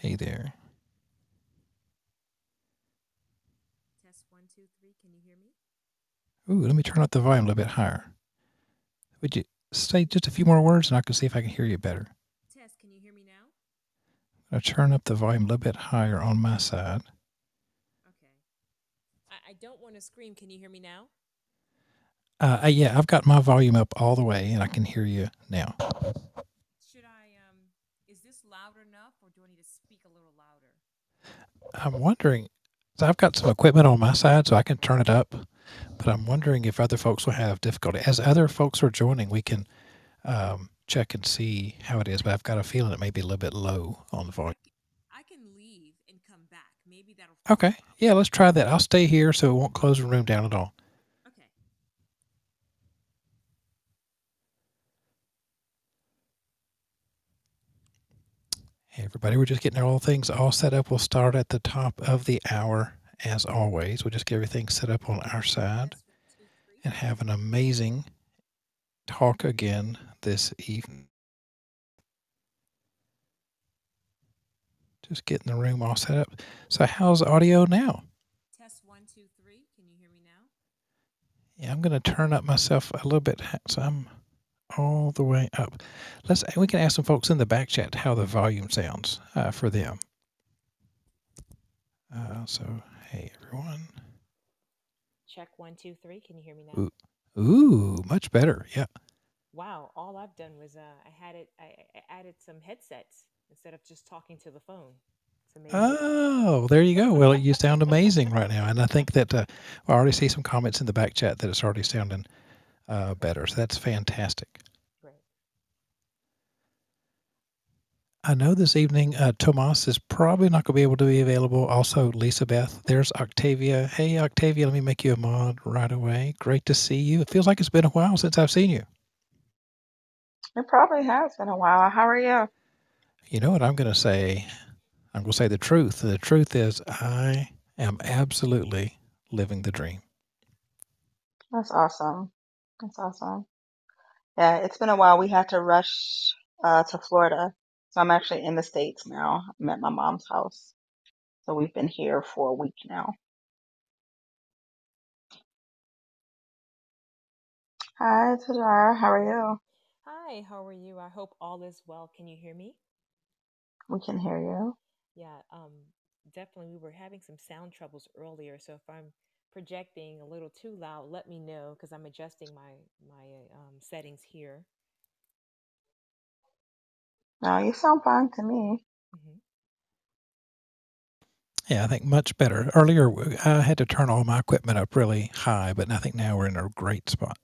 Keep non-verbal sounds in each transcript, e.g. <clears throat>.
Hey there. Test one, two, three. Can you hear me? Ooh, let me turn up the volume a little bit higher. Would you say just a few more words and I can see if I can hear you better? Test, can you hear me now? I'll turn up the volume a little bit higher on my side. Okay. I, I don't want to scream. Can you hear me now? Uh, yeah, I've got my volume up all the way and I can hear you now. Should I, um, is this loud enough or do I need to speak a little louder? I'm wondering, so I've got some equipment on my side so I can turn it up, but I'm wondering if other folks will have difficulty. As other folks are joining, we can um, check and see how it is, but I've got a feeling it may be a little bit low on the volume. I can leave and come back. Maybe that'll. Okay, yeah, let's try that. I'll stay here so it won't close the room down at all. Okay. Hey, everybody, we're just getting all things all set up. We'll start at the top of the hour as always. We'll just get everything set up on our side Test one, two, three. and have an amazing talk again this evening. Just getting the room all set up. So, how's audio now? Test one, two, three. Can you hear me now? Yeah, I'm going to turn up myself a little bit so I'm all the way up. Let's we can ask some folks in the back chat how the volume sounds uh, for them. Uh, so, hey everyone. Check one, two, three. Can you hear me now? Ooh. Ooh, much better. Yeah. Wow. All I've done was uh, I had it. I, I added some headsets instead of just talking to the phone. Oh, there you go. Well, you sound amazing right now, and I think that uh, I already see some comments in the back chat that it's already sounding uh, better. So that's fantastic. Great. I know this evening uh, Tomas is probably not going to be able to be available. Also, Lisa Beth. There's Octavia. Hey, Octavia, let me make you a mod right away. Great to see you. It feels like it's been a while since I've seen you. It probably has been a while. How are you? You know what I'm going to say? I'm going to say the truth. The truth is, I am absolutely living the dream. That's awesome. That's awesome. Yeah, it's been a while. We had to rush uh, to Florida. So I'm actually in the States now. I'm at my mom's house. So we've been here for a week now. Hi, Tadar. How are you? Hi. How are you? I hope all is well. Can you hear me? We can hear you. Yeah. Um. Definitely, we were having some sound troubles earlier. So if I'm projecting a little too loud, let me know because I'm adjusting my my um, settings here. No, you sound fine to me. hmm Yeah, I think much better. Earlier, I had to turn all my equipment up really high, but I think now we're in a great spot.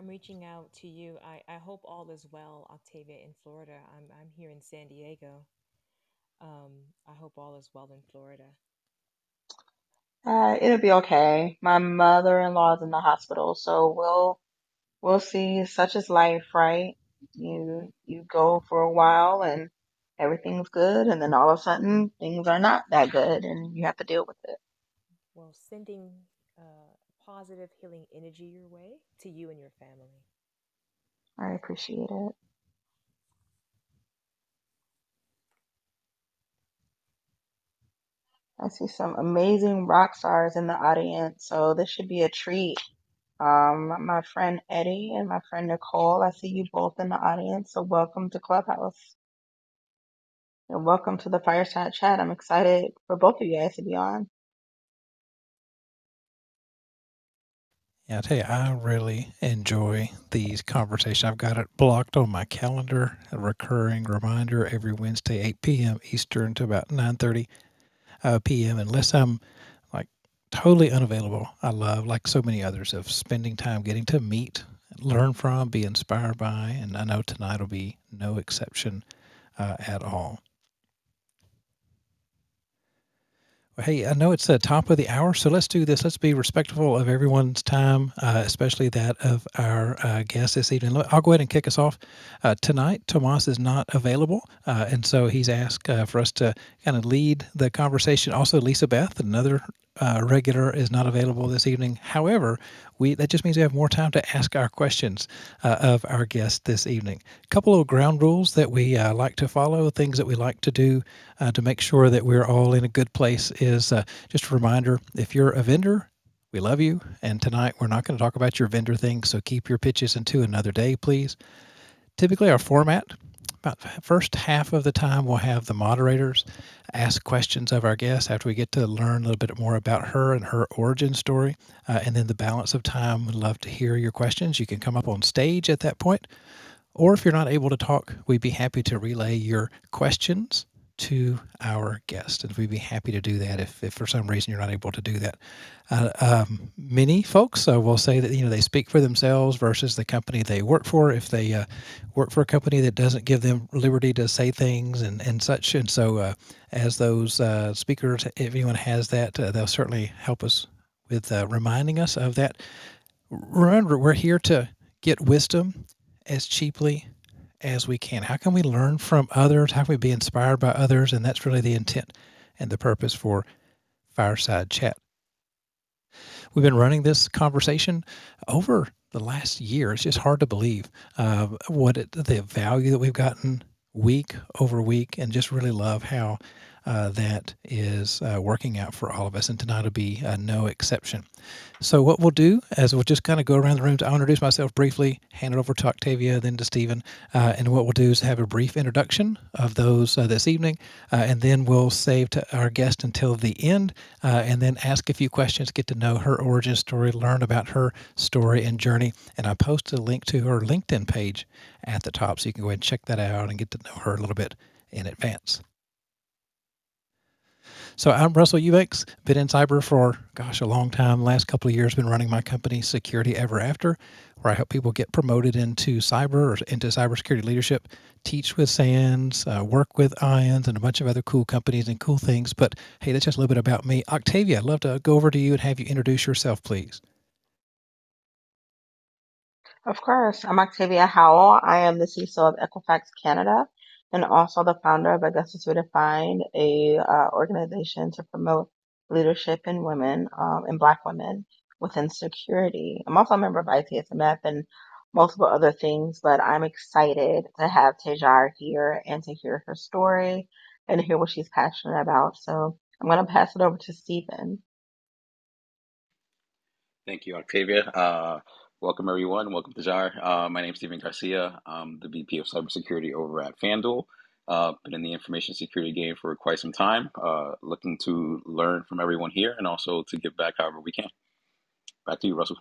I'm reaching out to you. I, I hope all is well, Octavia, in Florida. I'm I'm here in San Diego. Um, I hope all is well in Florida. Uh, it'll be okay. My mother-in-law's in the hospital, so we'll we'll see. Such is life, right? You you go for a while and everything's good, and then all of a sudden things are not that good, and you have to deal with it. Well, sending positive healing energy your way to you and your family. I appreciate it. I see some amazing rock stars in the audience, so this should be a treat. Um, my friend Eddie and my friend Nicole, I see you both in the audience, so welcome to Clubhouse. And welcome to the Fireside Chat. I'm excited for both of you guys to be on. Yeah, I tell you, I really enjoy these conversations. I've got it blocked on my calendar, a recurring reminder every Wednesday, 8 p.m. Eastern to about 9:30 uh, p.m. Unless I'm like totally unavailable, I love, like so many others, of spending time getting to meet learn from, be inspired by, and I know tonight will be no exception uh, at all. Hey, I know it's the top of the hour, so let's do this. Let's be respectful of everyone's time, uh, especially that of our uh, guest this evening. I'll go ahead and kick us off. Uh, tonight, Tomas is not available, uh, and so he's asked uh, for us to kind of lead the conversation. Also, Lisa Beth, another uh, regular, is not available this evening. However, we that just means we have more time to ask our questions uh, of our guest this evening. A couple of ground rules that we uh, like to follow, things that we like to do uh, to make sure that we're all in a good place is uh, just a reminder if you're a vendor, we love you. And tonight we're not going to talk about your vendor thing, so keep your pitches into another day, please. Typically, our format about first half of the time we'll have the moderators ask questions of our guests after we get to learn a little bit more about her and her origin story. Uh, and then the balance of time we'd love to hear your questions. You can come up on stage at that point. Or if you're not able to talk we'd be happy to relay your questions to our guest. And we'd be happy to do that if, if for some reason you're not able to do that. Uh, um, many folks uh, will say that, you know, they speak for themselves versus the company they work for. If they uh, work for a company that doesn't give them liberty to say things and, and such. And so uh, as those uh, speakers, if anyone has that, uh, they'll certainly help us with reminding us of that. Remember, we're here to get wisdom as cheaply as we can. How can we learn from others? How can we be inspired by others? And that's really the intent and the purpose for Fireside Chat. We've been running this conversation over the last year. It's just hard to believe uh, what it, the value that we've gotten week over week, and just really love how uh, that is uh, working out for all of us, and tonight will be uh, no exception. So, what we'll do is we'll just kind of go around the room. I'll introduce myself briefly, hand it over to Octavia, then to Stephen, uh, and what we'll do is have a brief introduction of those uh, this evening, and then we'll save to our guest until the end, and then ask a few questions, get to know her origin story, learn about her story and journey. And I posted a link to her LinkedIn page at the top, so you can go ahead and check that out and get to know her a little bit in advance. So I'm Russell Eubanks, been in cyber for, gosh, a long time. Last couple of years, been running my company, Security Ever After, where I help people get promoted into cyber or into cybersecurity leadership, teach with SANS, uh, work with IANS, and a bunch of other cool companies and cool things. But hey, that's just a little bit about me. Octavia, I'd love to go over to you and have you introduce yourself, please. Of course, I'm Octavia Howell. I am the CISO of Equifax Canada and also the founder of Augustus Redefined, a uh, organization to promote leadership in women um, and Black women within security. I'm also a member of ITSMF and multiple other things, but I'm excited to have Tahjar here and to hear her story and hear what she's passionate about. So I'm going to pass it over to Stephen. Thank you, Octavia. Uh, Welcome, everyone. Welcome to JAR. Uh, my name is Stephen Garcia. I'm the VP of Cybersecurity over at FanDuel. Uh, been in the information security game for quite some time. Uh, looking to learn from everyone here and also to give back however we can. Back to you, Russell.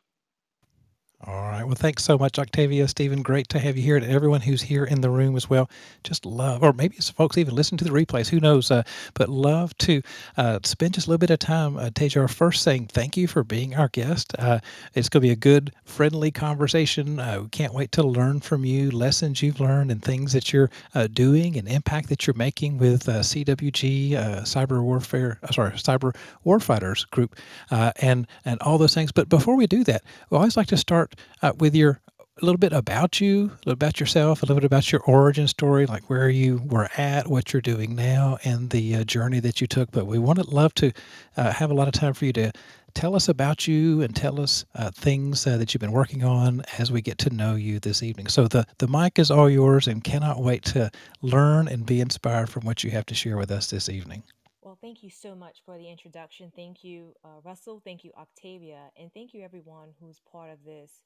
All right. Well, thanks so much, Octavia, Stephen. Great to have you here, and everyone who's here in the room as well. Just love, or maybe some folks even listen to the replays. Who knows? Uh, but love to uh, spend just a little bit of time. Uh, Tahjar, first saying thank you for being our guest. Uh, it's going to be a good, friendly conversation. Uh, we can't wait to learn from you, lessons you've learned, and things that you're uh, doing, and impact that you're making with uh, CWG, Cyber Warfare, sorry, Cyber Warfighters Group, and and all those things. But before we do that, we always like to start start uh, with your a little bit about you, a little about yourself, a little bit about your origin story, like where you were at, what you're doing now, and the uh, journey that you took. But we want to love to uh, have a lot of time for you to tell us about you and tell us uh, things uh, that you've been working on as we get to know you this evening. So the the mic is all yours, and cannot wait to learn and be inspired from what you have to share with us this evening. Thank you so much for the introduction. Thank you, uh, Russell. Thank you, Octavia. And thank you, everyone who's part of this.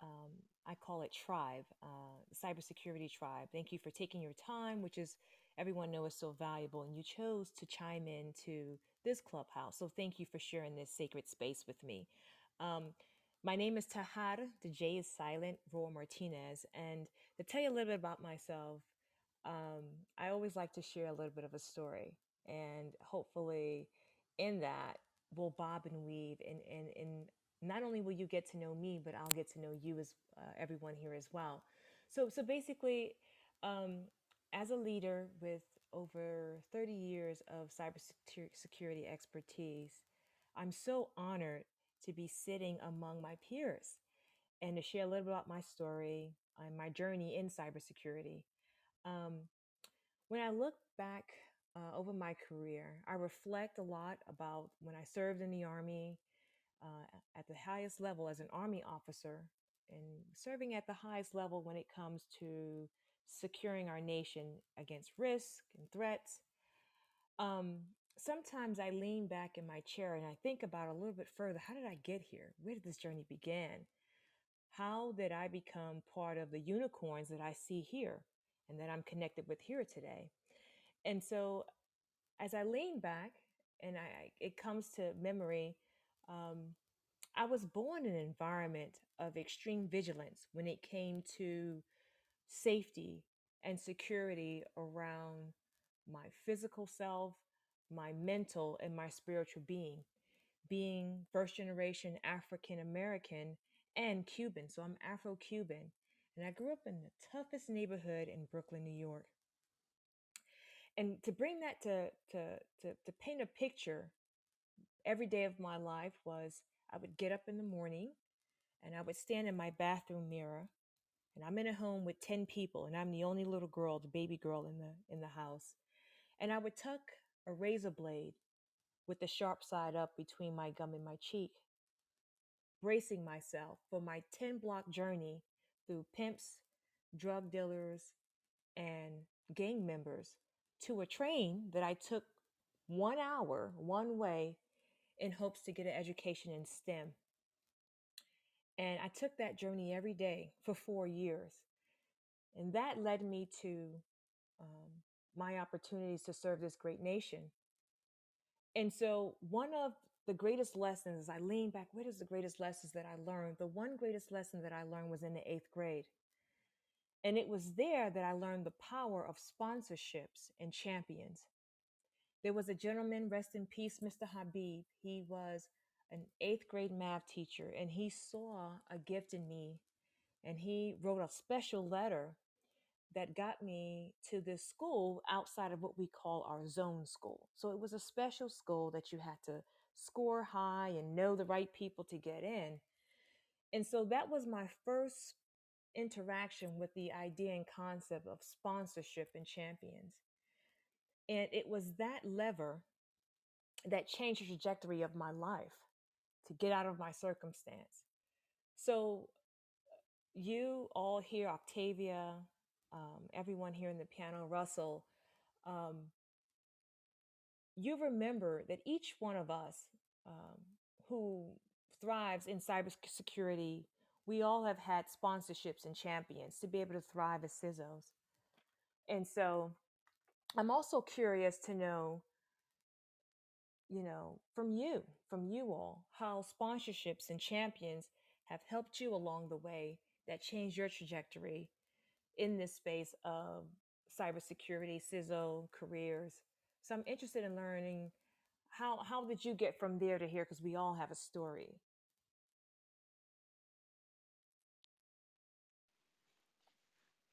Um, I call it Tribe, uh, Cybersecurity Tribe. Thank you for taking your time, which is everyone know is so valuable. And you chose to chime in to this clubhouse. So thank you for sharing this sacred space with me. Um, my name is Tahjar. The J is silent, Roamartinez. And to tell you a little bit about myself, um, I always like to share a little bit of a story and hopefully in that we'll bob and weave and, and, and not only will you get to know me, but I'll get to know you as uh, everyone here as well. So, so basically, um, as a leader with over 30 years of cybersecurity expertise, I'm so honored to be sitting among my peers and to share a little bit about my story and my journey in cybersecurity. Um, when I look back uh, over my career, I reflect a lot about when I served in the Army uh, at the highest level as an Army officer and serving at the highest level when it comes to securing our nation against risk and threats. Um, sometimes I lean back in my chair and I think about a little bit further how did I get here? Where did this journey begin? How did I become part of the unicorns that I see here and that I'm connected with here today? And so as I lean back and I, it comes to memory, um, I was born in an environment of extreme vigilance when it came to safety and security around my physical self, my mental, and my spiritual being. Being first generation African American and Cuban, so I'm Afro Cuban. And I grew up in the toughest neighborhood in Brooklyn, New York. And to bring that to, to, to, to paint a picture, every day of my life was I would get up in the morning and I would stand in my bathroom mirror and I'm in a home with 10 people and I'm the only little girl, the baby girl in the in the house. And I would tuck a razor blade with the sharp side up between my gum and my cheek, bracing myself for my 10 block journey through pimps, drug dealers, and gang members to a train that I took one hour one way in hopes to get an education in STEM. And I took that journey every day for four years. And that led me to um, my opportunities to serve this great nation. And so, one of the greatest lessons, I lean back, what is the greatest lessons that I learned? The one greatest lesson that I learned was in the eighth grade. And it was there that I learned the power of sponsorships and champions. There was a gentleman, rest in peace, Mr. Habib. He was an eighth grade math teacher, and he saw a gift in me, and he wrote a special letter that got me to this school outside of what we call our zone school. So it was a special school that you had to score high and know the right people to get in. And so that was my first interaction with the idea and concept of sponsorship and champions. And it was that lever that changed the trajectory of my life to get out of my circumstance. So, you all here, Octavia, um, everyone here in the piano, Russell, um, you remember that each one of us um, who thrives in cybersecurity, we all have had sponsorships and champions to be able to thrive as CISOs. And so I'm also curious to know, you know, from you, from you all, how sponsorships and champions have helped you along the way that changed your trajectory in this space of cybersecurity, CISO, careers. So I'm interested in learning how how did you get from there to here? Because we all have a story.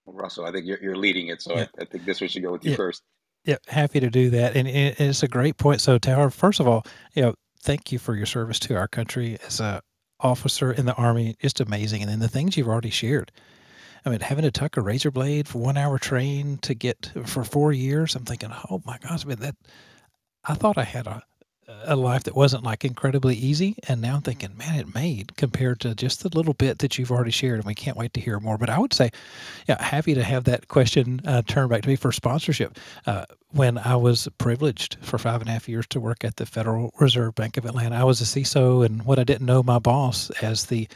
Russell, I think you're, you're leading it, so Yeah. I, I think this one should go with you Yeah. first. Yeah, happy to do that. And it- it's a great point. So, Tower, first of all, you know, thank you for your service to our country as a officer in the Army. Just amazing. And then the things you've already shared. I mean, having to tuck a razor blade for one hour train to get for four years, I'm thinking, oh my gosh, I mean, that I thought I had a a life that wasn't like incredibly easy, and now I'm thinking, man, it made compared to just the little bit that you've already shared, and we can't wait to hear more. But I would say, yeah, happy to have that question uh, turn back to me for sponsorship. Uh, when I was privileged for five and a half years to work at the Federal Reserve Bank of Atlanta, I was a CISO, and what I didn't know, my boss as the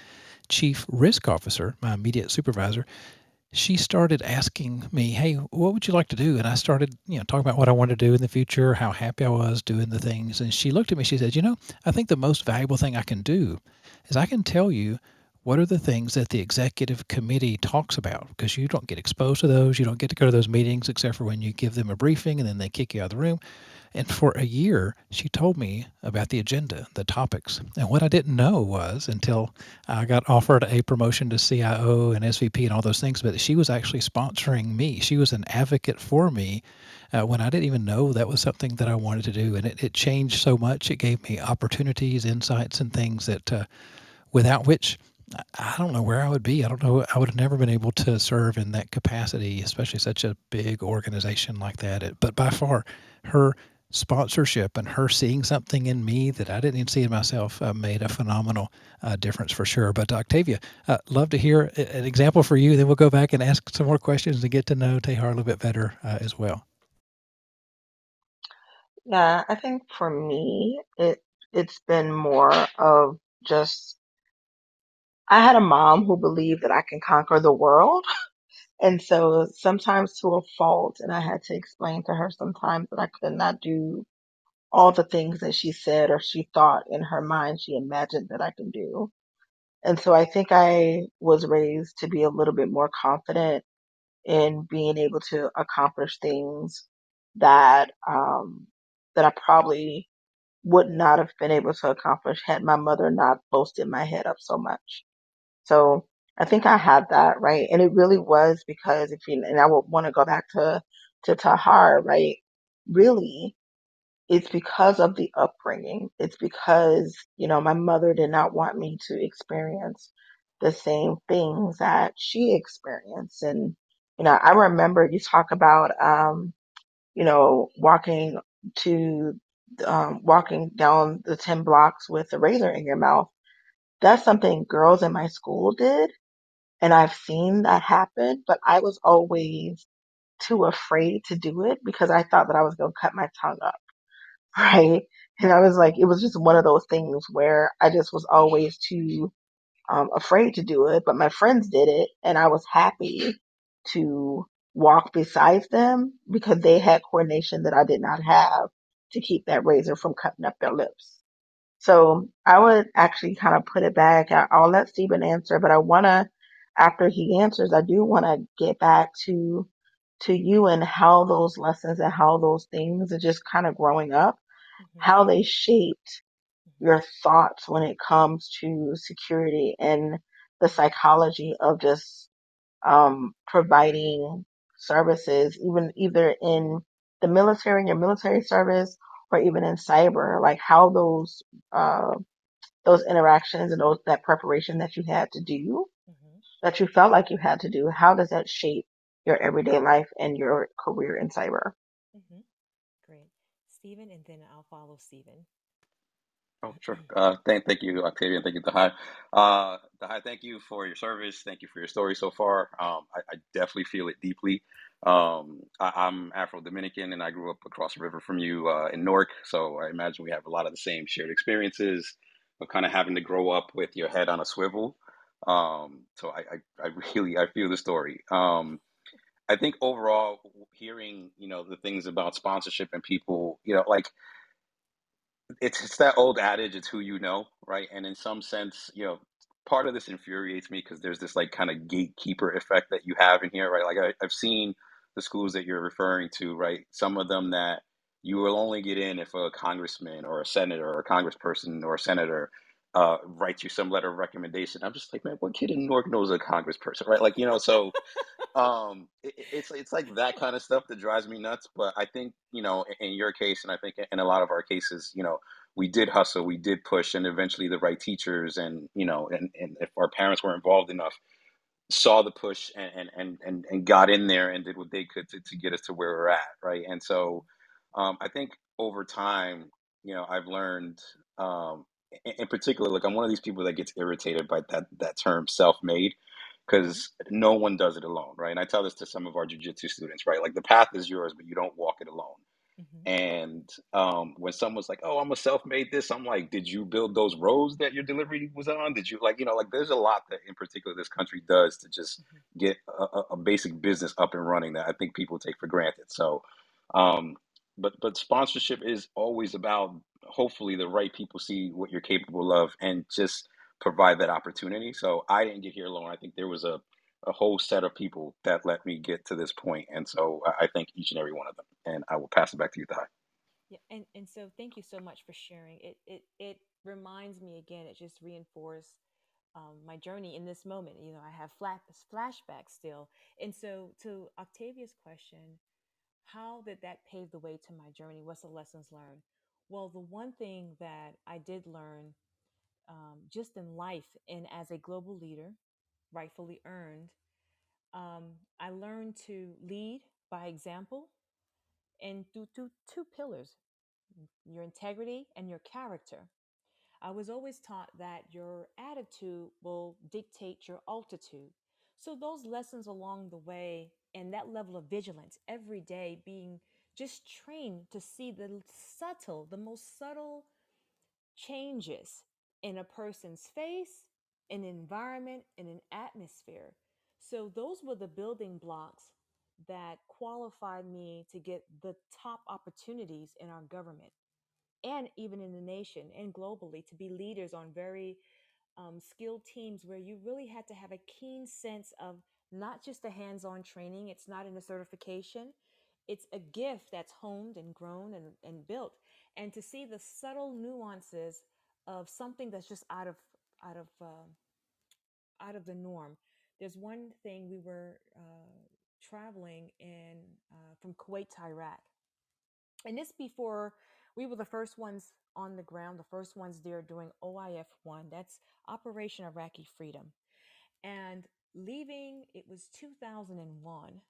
chief risk officer, my immediate supervisor, she started asking me, "Hey, what would you like to do?" And I started, you know, talking about what I wanted to do in the future, how happy I was doing the things. And she looked at me. She said, "You know, I think the most valuable thing I can do is I can tell you what are the things that the executive committee talks about because you don't get exposed to those. You don't get to go to those meetings except for when you give them a briefing and then they kick you out of the room. And for a year, she told me about the agenda, the topics. And what I didn't know was until I got offered a promotion to CIO and SVP and all those things, but she was actually sponsoring me. She was an advocate for me uh, when I didn't even know that was something that I wanted to do. And it, it changed so much. It gave me opportunities, insights, and things that uh, without which I don't know where I would be. I don't know. I would have never been able to serve in that capacity, especially such a big organization like that. But by far, her sponsorship and her seeing something in me that I didn't even see in myself uh, made a phenomenal uh, difference for sure. But Octavia, uh, love to hear an example for you. Then we'll go back and ask some more questions to get to know Tahjar a little bit better uh, as well. Yeah, I think for me, it it's been more of just I had a mom who believed that I can conquer the world. <laughs> And so sometimes to a fault, and I had to explain to her sometimes that I could not do all the things that she said or she thought in her mind she imagined that I can do. And so I think I was raised to be a little bit more confident in being able to accomplish things that um, that I probably would not have been able to accomplish had my mother not boasted my head up so much. So I think I had that right, and it really was because if you and I would want to go back to to Tahjar, right? Really, it's because of the upbringing. It's because you know my mother did not want me to experience the same things that she experienced, and you know I remember you talk about um, you know walking to um, walking down the ten blocks with a razor in your mouth. That's something girls in my school did and I've seen that happen, but I was always too afraid to do it because I thought that I was going to cut my tongue up, <laughs> right? And I was like, it was just one of those things where I just was always too um, afraid to do it, but my friends did it, and I was happy to walk beside them because they had coordination that I did not have to keep that razor from cutting up their lips. So I would actually kind of put it back. I- I'll let Stephen answer, but I want to, after he answers, I do want to get back to to you and how those lessons and how those things and just kind of growing up, hmm how they shaped hmm your thoughts when it comes to security and the psychology of just um, providing services, even either in the military, in your military service, or even in cyber, like how those uh, those interactions and those that preparation that you had to do, that you felt like you had to do, how does that shape your everyday life and your career in cyber? hmm Great. Stephen, and then I'll follow Stephen. Oh, sure. Uh, thank, thank you, Octavia, and thank you, Dahai. Uh, Dahai, thank you for your service. Thank you for your story so far. Um, I, I definitely feel it deeply. Um, I, I'm Afro-Dominican, and I grew up across the river from you uh, in Newark, so I imagine we have a lot of the same shared experiences of kind of having to grow up with your head on a swivel. Um, so I, I, I really, I feel the story. Um, I think overall, hearing, you know, the things about sponsorship and people, you know, like it's it's that old adage it's who you know right? And in some sense you know part of this infuriates me because there's this like kind of gatekeeper effect that you have in here right? Like I, i've seen the schools that you're referring to right? Some of them that you will only get in if a congressman or a senator or a congressperson or a senator uh, writes you some letter of recommendation. I'm just like man what kid in newark knows a congressperson? Right? Like you know so <laughs> um it, it's it's like that kind of stuff that drives me nuts but i think you know in, in your case and i think in a lot of our cases you know we did hustle we did push and eventually the right teachers and you know and, and if our parents were involved enough saw the push and and and and, and got in there and did what they could to, to get us to where we're at right? And so um i think over time you know i've learned um in, in particular like i'm one of these people that gets irritated by that that term self-made because no one does it alone, right? And I tell this to some of our jujitsu students, right? Like the path is yours, but you don't walk it alone. hmm And um, when someone's like, "Oh, I'm a self-made this," I'm like, "Did you build those roads that your delivery was on? Did you like, you know, like there's a lot that in particular this country does to just hmm get a a basic business up and running that I think people take for granted." So, um, but but sponsorship is always about hopefully the right people see what you're capable of and just provide that opportunity. So I didn't get here alone. I think there was a a whole set of people that let me get to this point, and so I thank each and every one of them. And I will pass it back to you, Ty. Yeah, and and so thank you so much for sharing. It it it reminds me again. It just reinforced um, my journey in this moment. You know, I have flat flashbacks still, and so to Octavia's question, how did that pave the way to my journey? What's the lessons learned? Well, the one thing that I did learn um, just in life and as a global leader, rightfully earned, um, I learned to lead by example and through, through two pillars your integrity and your character. I was always taught that your attitude will dictate your altitude. So, those lessons along the way and that level of vigilance every day being just trained to see the subtle, the most subtle changes in a person's face, an environment, and an atmosphere. So, those were the building blocks that qualified me to get the top opportunities in our government and even in the nation and globally to be leaders on very um, skilled teams where you really had to have a keen sense of not just the hands on training, it's not in a certification, it's a gift that's honed and grown and, and built. And to see the subtle nuances of something that's just out of out of uh, out of the norm. There's one thing we were uh, traveling in uh, from Kuwait to Iraq, and this before we were the first ones on the ground, the first ones there doing OIF one. That's Operation Iraqi Freedom, and leaving it was 2001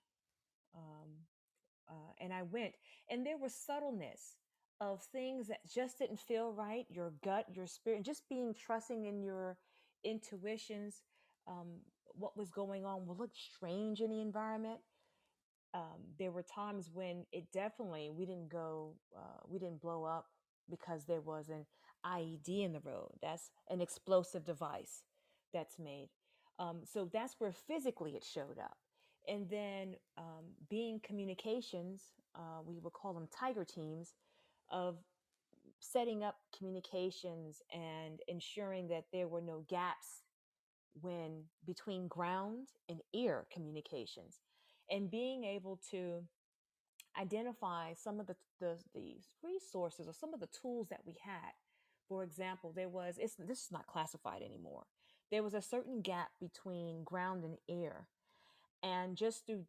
um, uh, and i went and there was subtleness of things that just didn't feel right your gut your spirit just being trusting in your intuitions um, what was going on will look strange in the environment. Um, there were times when it definitely we didn't go uh, we didn't blow up because there was an ied in the road. That's an explosive device that's made. Um, so that's where physically it showed up and then um, being communications uh, we would call them tiger teams of setting up communications and ensuring that there were no gaps when between ground and air communications. And being able to identify some of the, the, the resources or some of the tools that we had. For example there was it's this is not classified anymore. There was a certain gap between ground and air and just through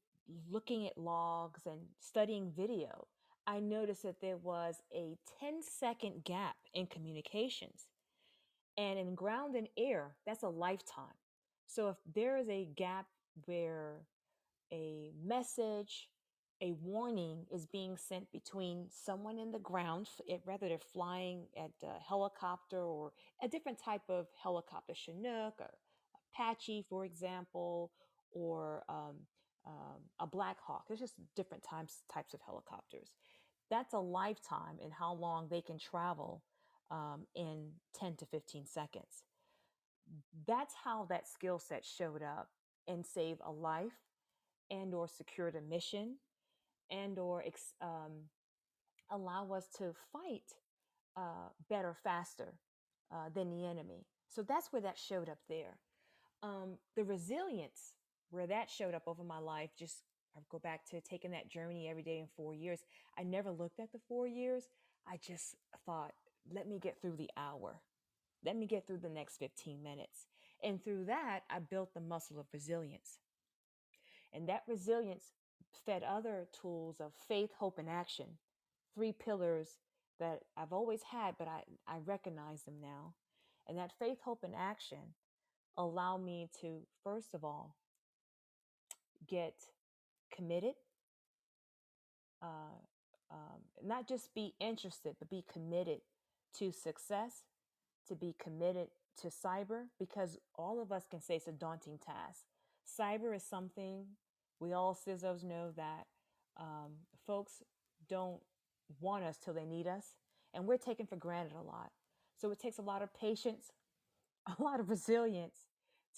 looking at logs and studying video i noticed that there was a 10 second gap in communications and in ground and air, that's a lifetime. So if there is a gap where a message, a warning is being sent between someone in the ground, it, rather they're flying at a helicopter or a different type of helicopter, Chinook or Apache, for example, or um, um, a Black Hawk. There's just different types types of helicopters. That's a lifetime in how long they can travel um, in 10 to 15 seconds. That's how that skill set showed up and saved a life and or secured a mission and or ex- um, allow us to fight uh, better faster uh, than the enemy so that's where that showed up there um, the resilience where that showed up over my life just I go back to taking that journey every day in four years. I never looked at the four years. I just thought let me get through the hour. Let me get through the next 15 minutes. And through that i built the muscle of resilience. And that resilience fed other tools of faith, hope, and action. Three pillars that I've always had, but I, I recognize them now. And that faith, hope, and action allow me to, first of all, get committed, uh, um, not just be interested, but be committed to success, to be committed to cyber, because all of us can say it's a daunting task. Cyber is something we all CISOs know that um, folks don't want us till they need us, and we're taken for granted a lot. So it takes a lot of patience, <laughs> a lot of resilience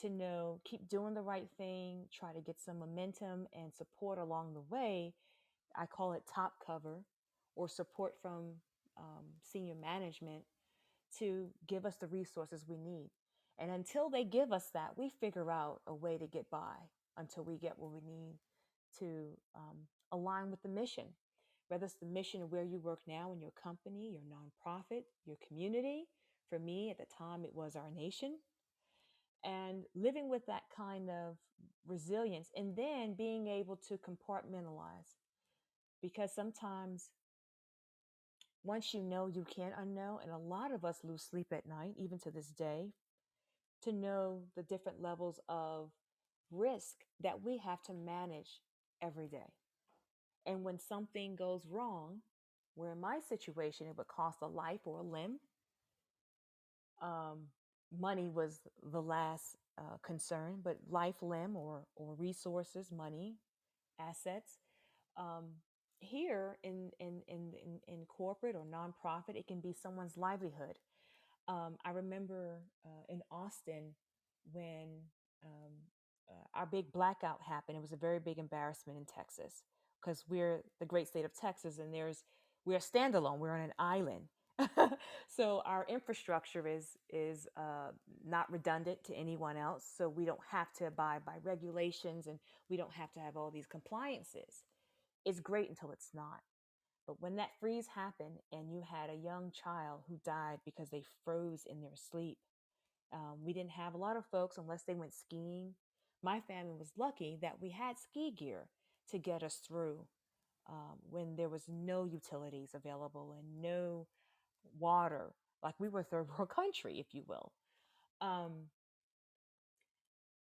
to know, keep doing the right thing, try to get some momentum and support along the way I call it top cover or support from um, senior management to give us the resources we need. And until they give us that, we figure out a way to get by until we get what we need to um, align with the mission. whether it's the mission of where you work now in your company, your nonprofit, your community. For me, at the time, it was our nation. And living with that kind of resilience and then being able to compartmentalize because sometimes once you know, you can't unknow. And a lot of us lose sleep at night, even to this day, to know the different levels of risk that we have to manage every day. And when something goes wrong, where in my situation it would cost a life or a limb, um, money was the last uh, concern, but life, limb, or or resources, money, assets. Um, here in, in in in in corporate or nonprofit, it can be someone's livelihood. Um, I remember uh, in Austin when um, uh, our big blackout happened. It was a very big embarrassment in Texas because we're the great state of Texas, and there's we're standalone. We're on an island, <laughs> so our infrastructure is is uh, not redundant to anyone else. So we don't have to abide by regulations, and we don't have to have all these compliances. It's great until it's not. But when that freeze happened, and you had a young child who died because they froze in their sleep, um, we didn't have a lot of folks unless they went skiing. My family was lucky that we had ski gear to get us through um, when there was no utilities available and no water. Like we were a third world <laughs> country, if you will. Um,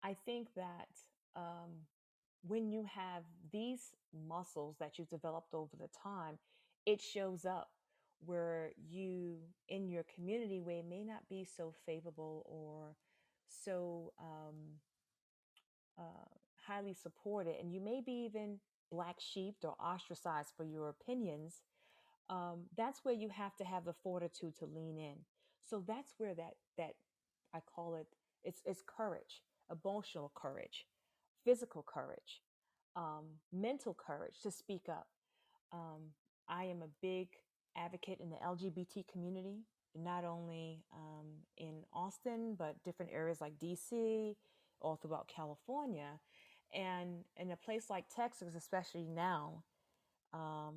I think that um, when you have these muscles that you've developed over the time, it shows up where you in your community it may not be so favorable or so um, uh, highly supported, and you may be even black sheeped or ostracized for your opinions. Um, that's where you have to have the fortitude to lean in. So that's where that that I call it. It's it's courage, emotional courage, physical courage, um, mental courage to speak up. Um, I am a big advocate in the LGBT community, not only um, in Austin, but different areas like DC, all throughout California. And in a place like Texas, especially now, um,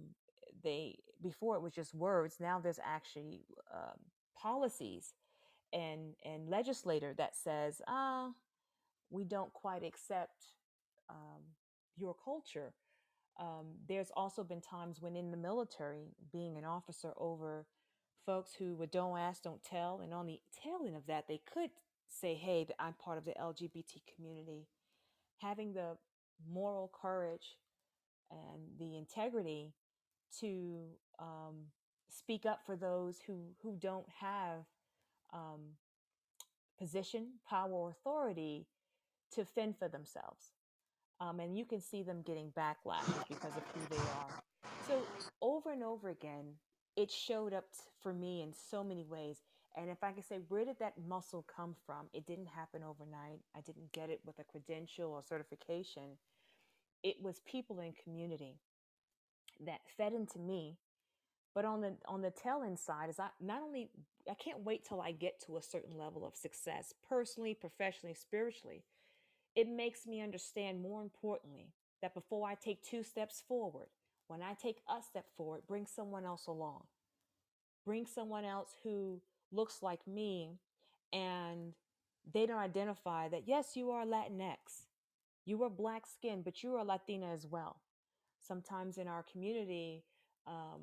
they before it was just words. Now there's actually um, policies and and legislator that says, ah, we don't quite accept um, your culture um, there's also been times when in the military, being an officer over folks who would don't ask, don't tell, and on the tail end of that, they could say, "Hey, I'm part of the LGBT community." Having the moral courage and the integrity to um, speak up for those who who don't have um, position, power, or authority to fend for themselves um, and you can see them getting backlashes because of who they are. So over and over again, it showed up for me in so many ways. And if I could say, where did that muscle come from? It didn't happen overnight. I didn't get it with a credential or certification. It was people in community that fed into me. But on the on the tail end side, is I not only I can't wait till I get to a certain level of success, personally, professionally, spiritually it makes me understand more importantly that before I take two steps forward, when I take a step forward, bring someone else along. Bring someone else who looks like me and they don't identify that, yes, you are Latinx, you are black skin, but you are Latina as well. Sometimes in our community, um,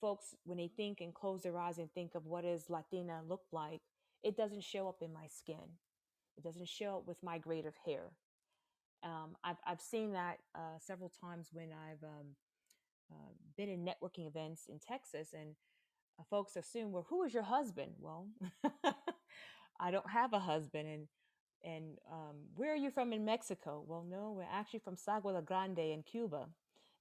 folks, when they think and close their eyes and think of what does Latina look like, it doesn't show up in my skin. It doesn't show up with my grade of hair. Um, I've, I've seen that uh, several times when I've um, uh, been in networking events in Texas, and uh, folks assume, well, who is your husband? Well, <laughs> I don't have a husband, and and um, where are you from in Mexico? Well, no, we're actually from Sagua la Grande in Cuba,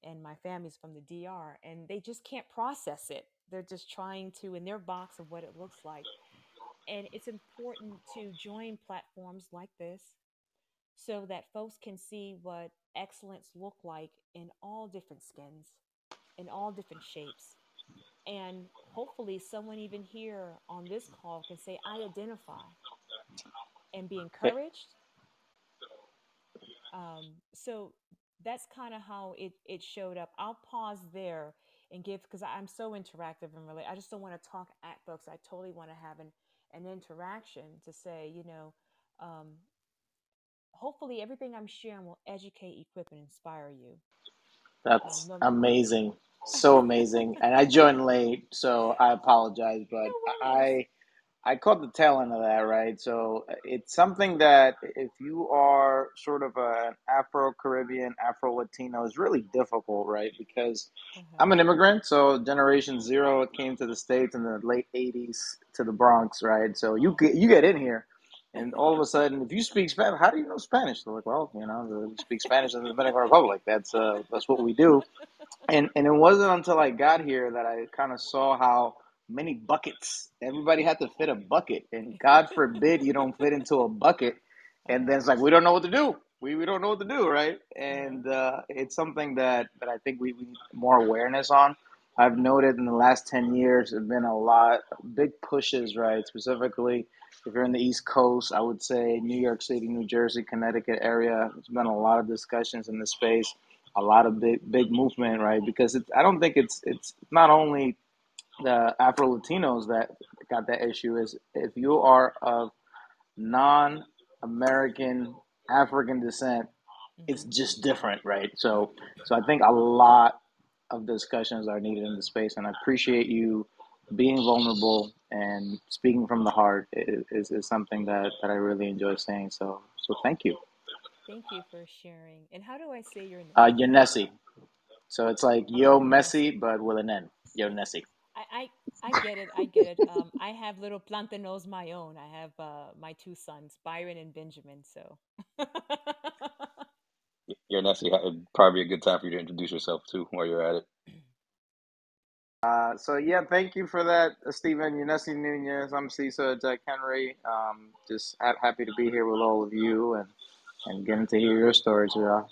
and my family's from the DR, and they just can't process it. They're just trying to, in their box of what it looks like, and it's important to join platforms like this so that folks can see what excellence look like in all different skins in all different shapes. And hopefully someone even here on this call can say i identify and be encouraged. Um, so that's kind of how it it showed up. I'll pause there and give because I'm so interactive and really I just don't want to talk at folks. I totally want to have an an interaction to say, you know, um, hopefully everything I'm sharing will educate, equip, and inspire you. Um, That's no, amazing. So <laughs> amazing. And I joined late, so I apologize, no but worries. I I caught the tail end of that, right? So uh, it's something that if you are sort of an Afro Caribbean, Afro Latino, is really difficult, right? Because Uh-huh. I'm an immigrant, so Generation Zero came to the States in the late '80s to the Bronx, right? So you get you get in here, and all of a sudden, if you speak Spanish, how do you know Spanish? They're like, well, you know, we speak Spanish in the Dominican Republic. That's uh, that's what we do <laughs> and and it wasn't until I got here that I kind of saw how many buckets everybody had to fit a bucket, and God forbid you don't fit into a bucket, and then it's like we don't know what to do. We, we don't know what to do, right? And uh, it's something that, that I think we, we need more awareness on. I've noted in the last 10 years, there have been a lot, big pushes, right? Specifically, if you're in the East Coast, I would say New York City, New Jersey, Connecticut area, there's been a lot of discussions in this space a lot of big big movement, right? Because it, I don't think it's it's not only the Afro Latinos that got that issue. Is if you are of non American African descent, it's Mm-hmm. just different, right? So so I think a lot of discussions are needed in the space, and I appreciate you being vulnerable and speaking from the heart is, is, something that, that I really enjoy saying. So so thank you. Thank you for sharing. And how do I say your Uh, name? Yanesi. So it's like Yo Messi, but with an N. Yo Nessi. I, I I get it. I get it. Um, I have little plantanos my own. I have uh my two sons, Byron and Benjamin. So Your Nessie, it'd probably be a good time for you to introduce yourself too while you're at it. <clears throat> Uh, so yeah, thank you for that, uh, Stephen Yanesi Nunez. I'm Cesar Jack Henry. Um, just ha- happy to be here with all of you and and getting to hear your stories, y'all.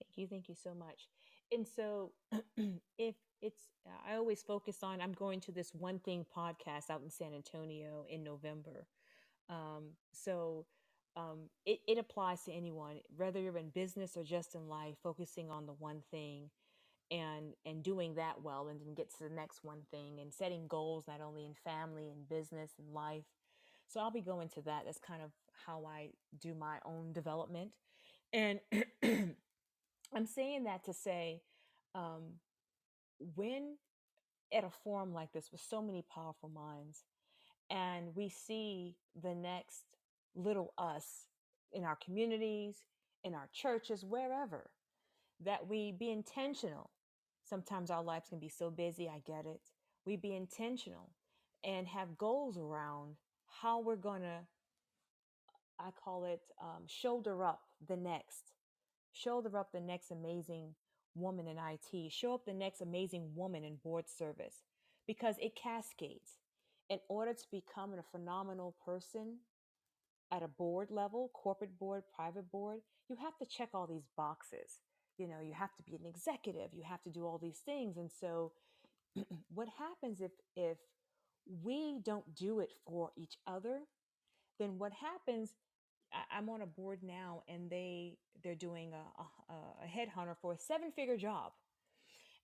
thank you, thank you so much. And so, <clears throat> if it's, I always focus on. I'm going to this one thing podcast out in San Antonio in November. Um, so um, it, it applies to anyone, whether you're in business or just in life, focusing on the one thing and and doing that well and then get to the next one thing and setting goals not only in family and business and life so i'll be going to that that's kind of how i do my own development and <clears throat> i'm saying that to say um, when at a forum like this with so many powerful minds and we see the next little us in our communities in our churches wherever that we be intentional. Sometimes our lives can be so busy, I get it. We be intentional and have goals around how we're going to, I call it, um, shoulder up the next, shoulder up the next amazing woman in IT, show up the next amazing woman in board service because it cascades. In order to become a phenomenal person, at a board level, corporate board, private board, you have to check all these boxes. You know, you have to be an executive, you have to do all these things. And so <clears throat> what happens if if we don't do it for each other, then what happens I'm on a board now and they they're doing a, a, a headhunter for a seven figure job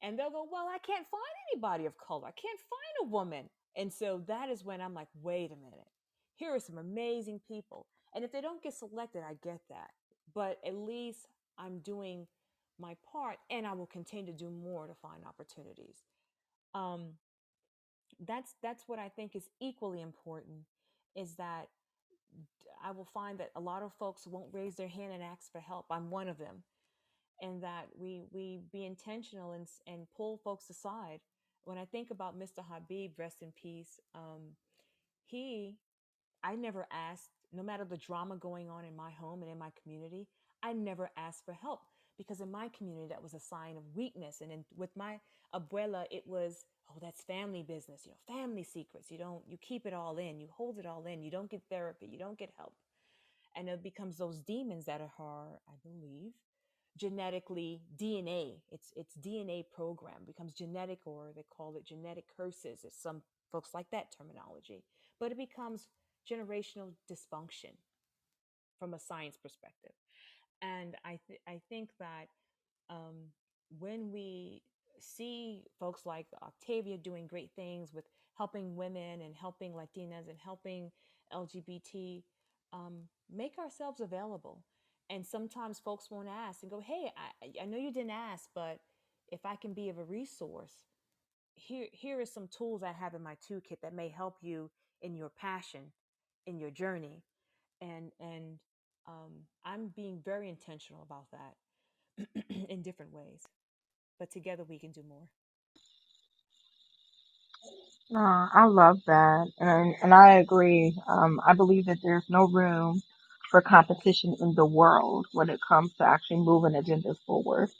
and they'll go, Well, I can't find anybody of color. I can't find a woman. And so that is when I'm like, Wait a minute. Here are some amazing people. And if they don't get selected, I get that. But at least I'm doing my part and I will continue to do more to find opportunities. Um, that's that's what I think is equally important is that I will find that a lot of folks won't raise their hand and ask for help. I'm one of them and that we we be intentional and and pull folks aside. When I think about Mr. Habib, rest in peace, um, he I never asked, no matter the drama going on in my home and in my community, I never asked for help because in my community that was a sign of weakness, and in, with my abuela, it was oh that's family business, you know, family secrets. You don't you keep it all in, you hold it all in, you don't get therapy, you don't get help and it becomes those demons that are, I believe, genetically DNA. It's it's DNA program becomes genetic, or they call it genetic curses. It's some folks like that terminology, but it becomes generational dysfunction from a science perspective. And I th- I think that um, when we see folks like Octavia doing great things with helping women and helping Latinas and helping LGBT, um, make ourselves available. And sometimes folks won't ask and go, "Hey, I, I know you didn't ask, but if I can be of a resource, here here are some tools I have in my toolkit that may help you in your passion, in your journey." And and um, I'm being very intentional about that <clears throat> in different ways. But together we can do more. No, I love that, and and I agree. Um, I believe that there's no room for competition in the world when it comes to actually moving agendas forward.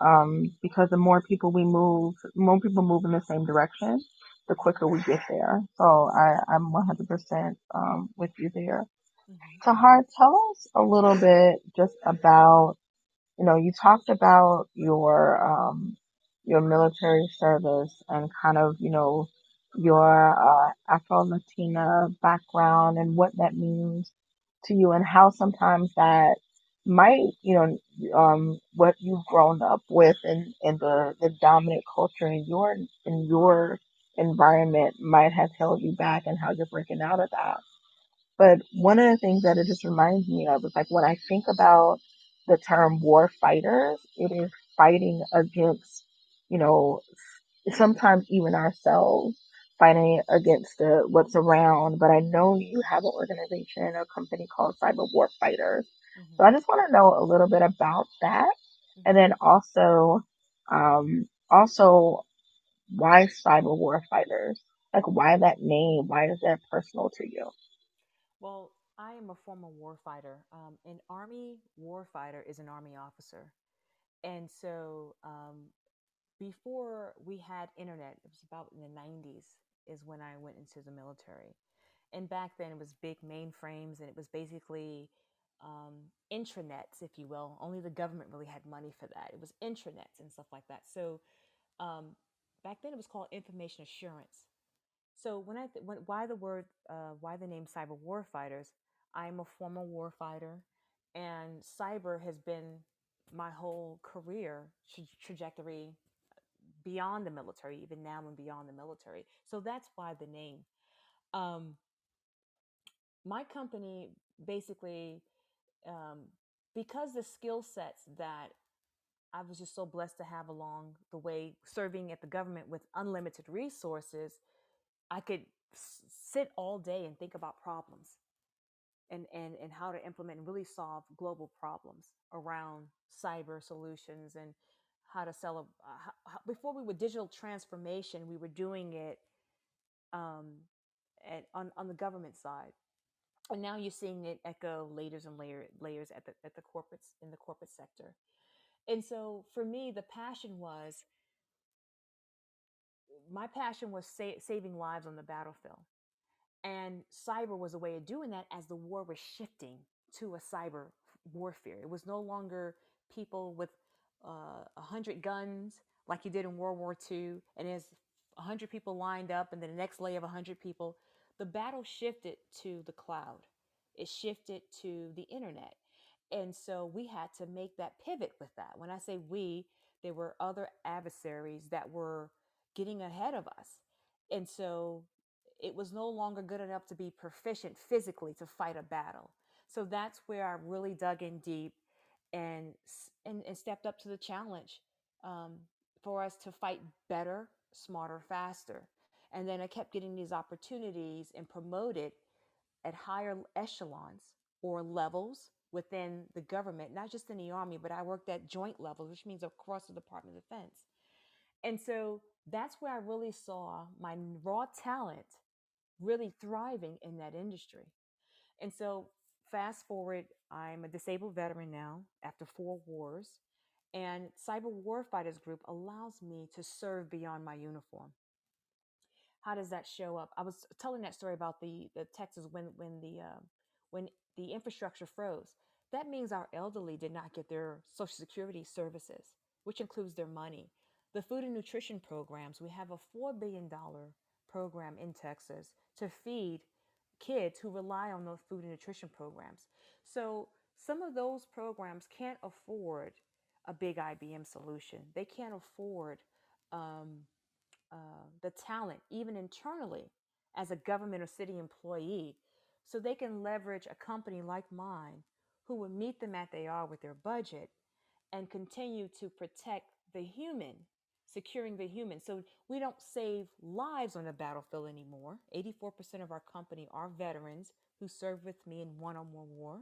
Um, because the more people we move, more people move in the same direction, the quicker we get there. So I, I'm 100% um, with you there. hmm Tahjar, tell us a little bit just about you know, you talked about your um your military service and kind of, you know, your uh Afro Latina background and what that means to you and how sometimes that might, you know, um what you've grown up with and and the the dominant culture in your in your environment might have held you back and how you're breaking out of that. But one of the things that it just reminds me of is like when I think about the term war fighters, it is fighting against, you know, sometimes even ourselves, fighting against the, what's around. But I know you have an organization, a company called Cyber War Fighters. So hmm I just want to know a little bit about that. And then also, um, also why Cyber War Fighters? Like why that name? Why is that personal to you? Well, I am a former warfighter. Um, an Army warfighter is an Army officer. And so um, before we had internet, it was about in the 90s, is when I went into the military. And back then it was big mainframes and it was basically um, intranets, if you will. Only the government really had money for that. It was intranets and stuff like that. So um, back then it was called information assurance. So when I th- when, why the word uh, why the name cyber warfighters? I'm a former warfighter, and cyber has been my whole career tra- trajectory beyond the military, even now and beyond the military. So that's why the name. Um, my company basically um, because the skill sets that I was just so blessed to have along the way serving at the government with unlimited resources I could s- sit all day and think about problems and, and, and how to implement and really solve global problems around cyber solutions and how to sell a, uh, how, how- before we were digital transformation, we were doing it um, at, on, on the government side. And now you're seeing it echo layers and layer, layers at the, at the corporates in the corporate sector. And so for me, the passion was my passion was sa- saving lives on the battlefield And cyber was a way of doing that as the war was shifting to a cyber warfare. It was no longer people with uh, a hundred guns like you did in World War II, and there's a hundred people lined up, and then the next layer of a hundred people. The battle shifted to the cloud. It shifted to the internet, and so we had to make that pivot with that. When I say we, there were other adversaries that were getting ahead of us, and so it was no longer good enough to be proficient physically to fight a battle. So that's where I really dug in deep and and, and stepped up to the challenge um, for us to fight better, smarter, faster. And then I kept getting these opportunities and promoted at higher echelons or levels within the government, not just in the army, but I worked at joint levels, which means across the Department of Defense. And so that's where I really saw my raw talent really thriving in that industry. And so, fast forward, I'm a disabled veteran now after four wars, and Cyber Warfighters Group allows me to serve beyond my uniform. How does that show up? I was telling that story about the the Texas when when the uh, when the infrastructure froze. That means our elderly did not get their Social Security services, which includes their money. The food and nutrition programs. We have a four billion dollar program in Texas to feed kids who rely on those food and nutrition programs. So some of those programs can't afford a big IBM solution. They can't afford um, uh, the talent, even internally, as a government or city employee. So they can leverage a company like mine who will meet them at they are with their budget and continue to protect the human, securing the human. So we don't save lives on the battlefield anymore. 84% of our company are veterans who served with me in one or more war.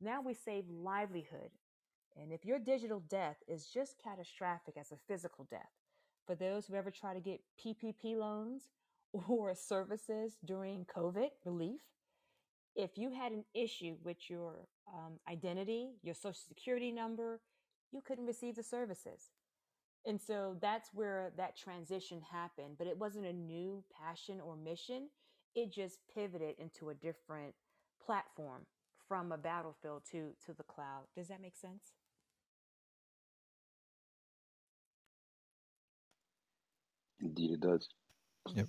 Now we save livelihood. And if your digital death is just catastrophic as a physical death, for those who ever try to get PPP loans <laughs> or services during COVID relief, if you had an issue with your um, identity, your social security number, you couldn't receive the services. And so that's where that transition happened. But it wasn't a new passion or mission, it just pivoted into a different platform from a battlefield to, to the cloud. Does that make sense? Indeed, it does. Yep.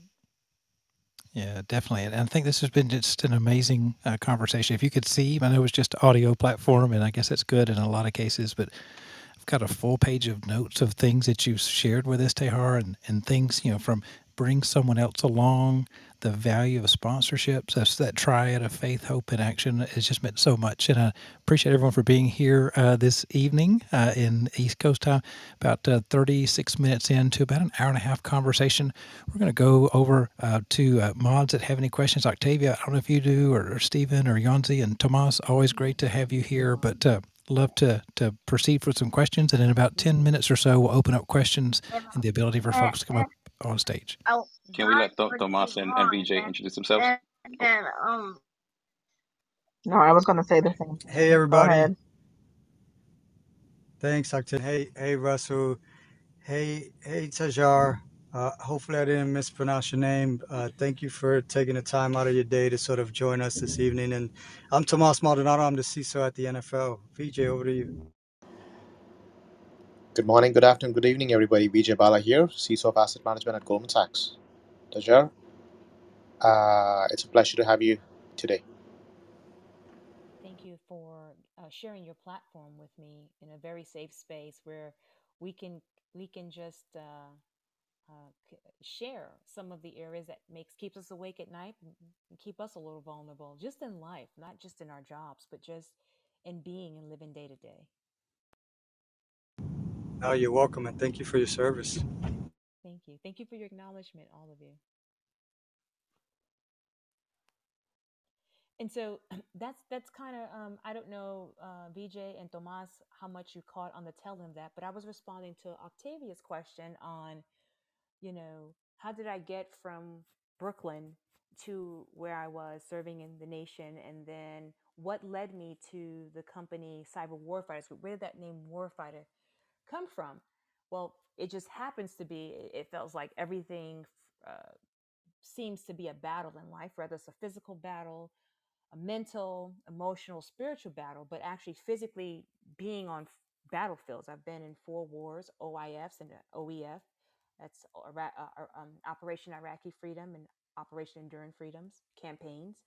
Yeah, definitely. And I think this has been just an amazing uh, conversation. If you could see, I know it was just audio platform, and I guess it's good in a lot of cases, but I've got a full page of notes of things that you've shared with us, Tahjar, and, and things, you know, from bring someone else along, the value of sponsorships, that's that triad of faith, hope, and action has just meant so much. And I appreciate everyone for being here uh, this evening uh, in East Coast time, about uh, 36 minutes into about an hour and a half conversation. We're going to go over uh, to uh, mods that have any questions. Octavia, I don't know if you do, or, or Stephen, or Yonzi, and Tomas, always great to have you here. But uh, love to to proceed with some questions, and in about ten minutes or so, we'll open up questions and the ability for folks to come up on stage. Can we let Th- Tomas and, and VJ introduce themselves? No, I was gonna say the same Hey everybody. Thanks, Octave. Hey, hey Russell. Hey, hey Tahjar. Uh, hopefully I didn't mispronounce your name. Uh, thank you for taking the time out of your day to sort of join us this evening. And I'm Tomas Maldonado. I'm the CISO at the NFL. VJ, over to you. Good morning, good afternoon, good evening, everybody. Vijay Bala here, CISO of Asset Management at Goldman Sachs. Tahjar, uh, it's a pleasure to have you today. Thank you for uh, sharing your platform with me in a very safe space where we can we can just uh, share some of the areas that makes keeps us awake at night and keep us a little vulnerable, just in life, not just in our jobs, but just in being and living day to day. Oh, you're welcome, and thank you for your service. Thank you. Thank you for your acknowledgement, all of you. And so <clears throat> that's that's kind of um, I don't know uh, VJ and Tomas how much you caught on the end of that, but I was responding to Octavia's question on you know how did I get from Brooklyn to where I was serving in the nation, and then what led me to the company Cyber Warfighters. Where did that name Warfighter come from? Well, it just happens to be. It feels like everything uh, seems to be a battle in life, whether it's a physical battle a mental, emotional, spiritual battle, but actually physically being on battlefields. I've been in four wars, OIFs and OEF. That's uh, um, Operation Iraqi Freedom and Operation Enduring Freedoms campaigns.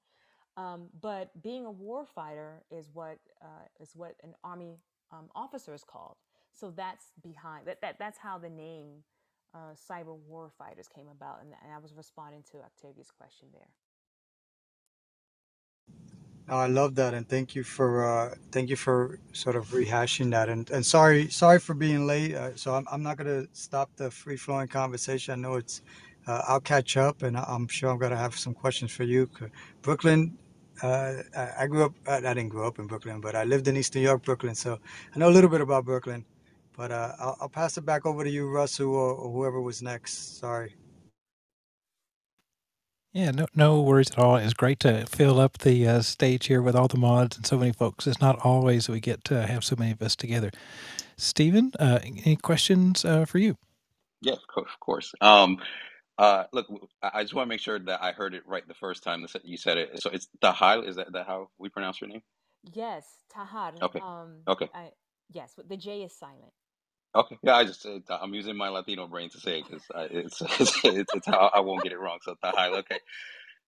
Um, but being a war fighter is what uh, is what an army um, officer is called. So that's behind that. that that's how the name uh, cyber war fighters came about, and, and I was responding to Octavia's question there. I love that, and thank you for uh, thank you for sort of rehashing that. And and sorry sorry for being late. Uh, so I'm I'm not gonna stop the free flowing conversation. I know it's uh, I'll catch up, and I'm sure I'm gonna have some questions for you. Brooklyn, uh, I I grew up. I I didn't grow up in Brooklyn, but I lived in East New York, Brooklyn. So I know a little bit about Brooklyn. But uh, I'll, I'll pass it back over to you, Russell, or, or whoever was next. Sorry. Yeah, no, no worries at all. It's great to fill up the uh, stage here with all the mods and so many folks. It's not always that we get to have so many of us together. Stephen, uh, any questions uh, for you? Yeah, of course. Of course. Um, uh, look, I just want to make sure that I heard it right the first time that you said it. So it's Tahil. Is that, that how we pronounce your name? Yes, Tahjar. Okay. Um, Okay. I yes, the J is silent. Okay. Yeah, I just I'm using my Latino brain to say it because it's, <laughs> it's it's it's how I won't get it wrong. So Tahil. Okay.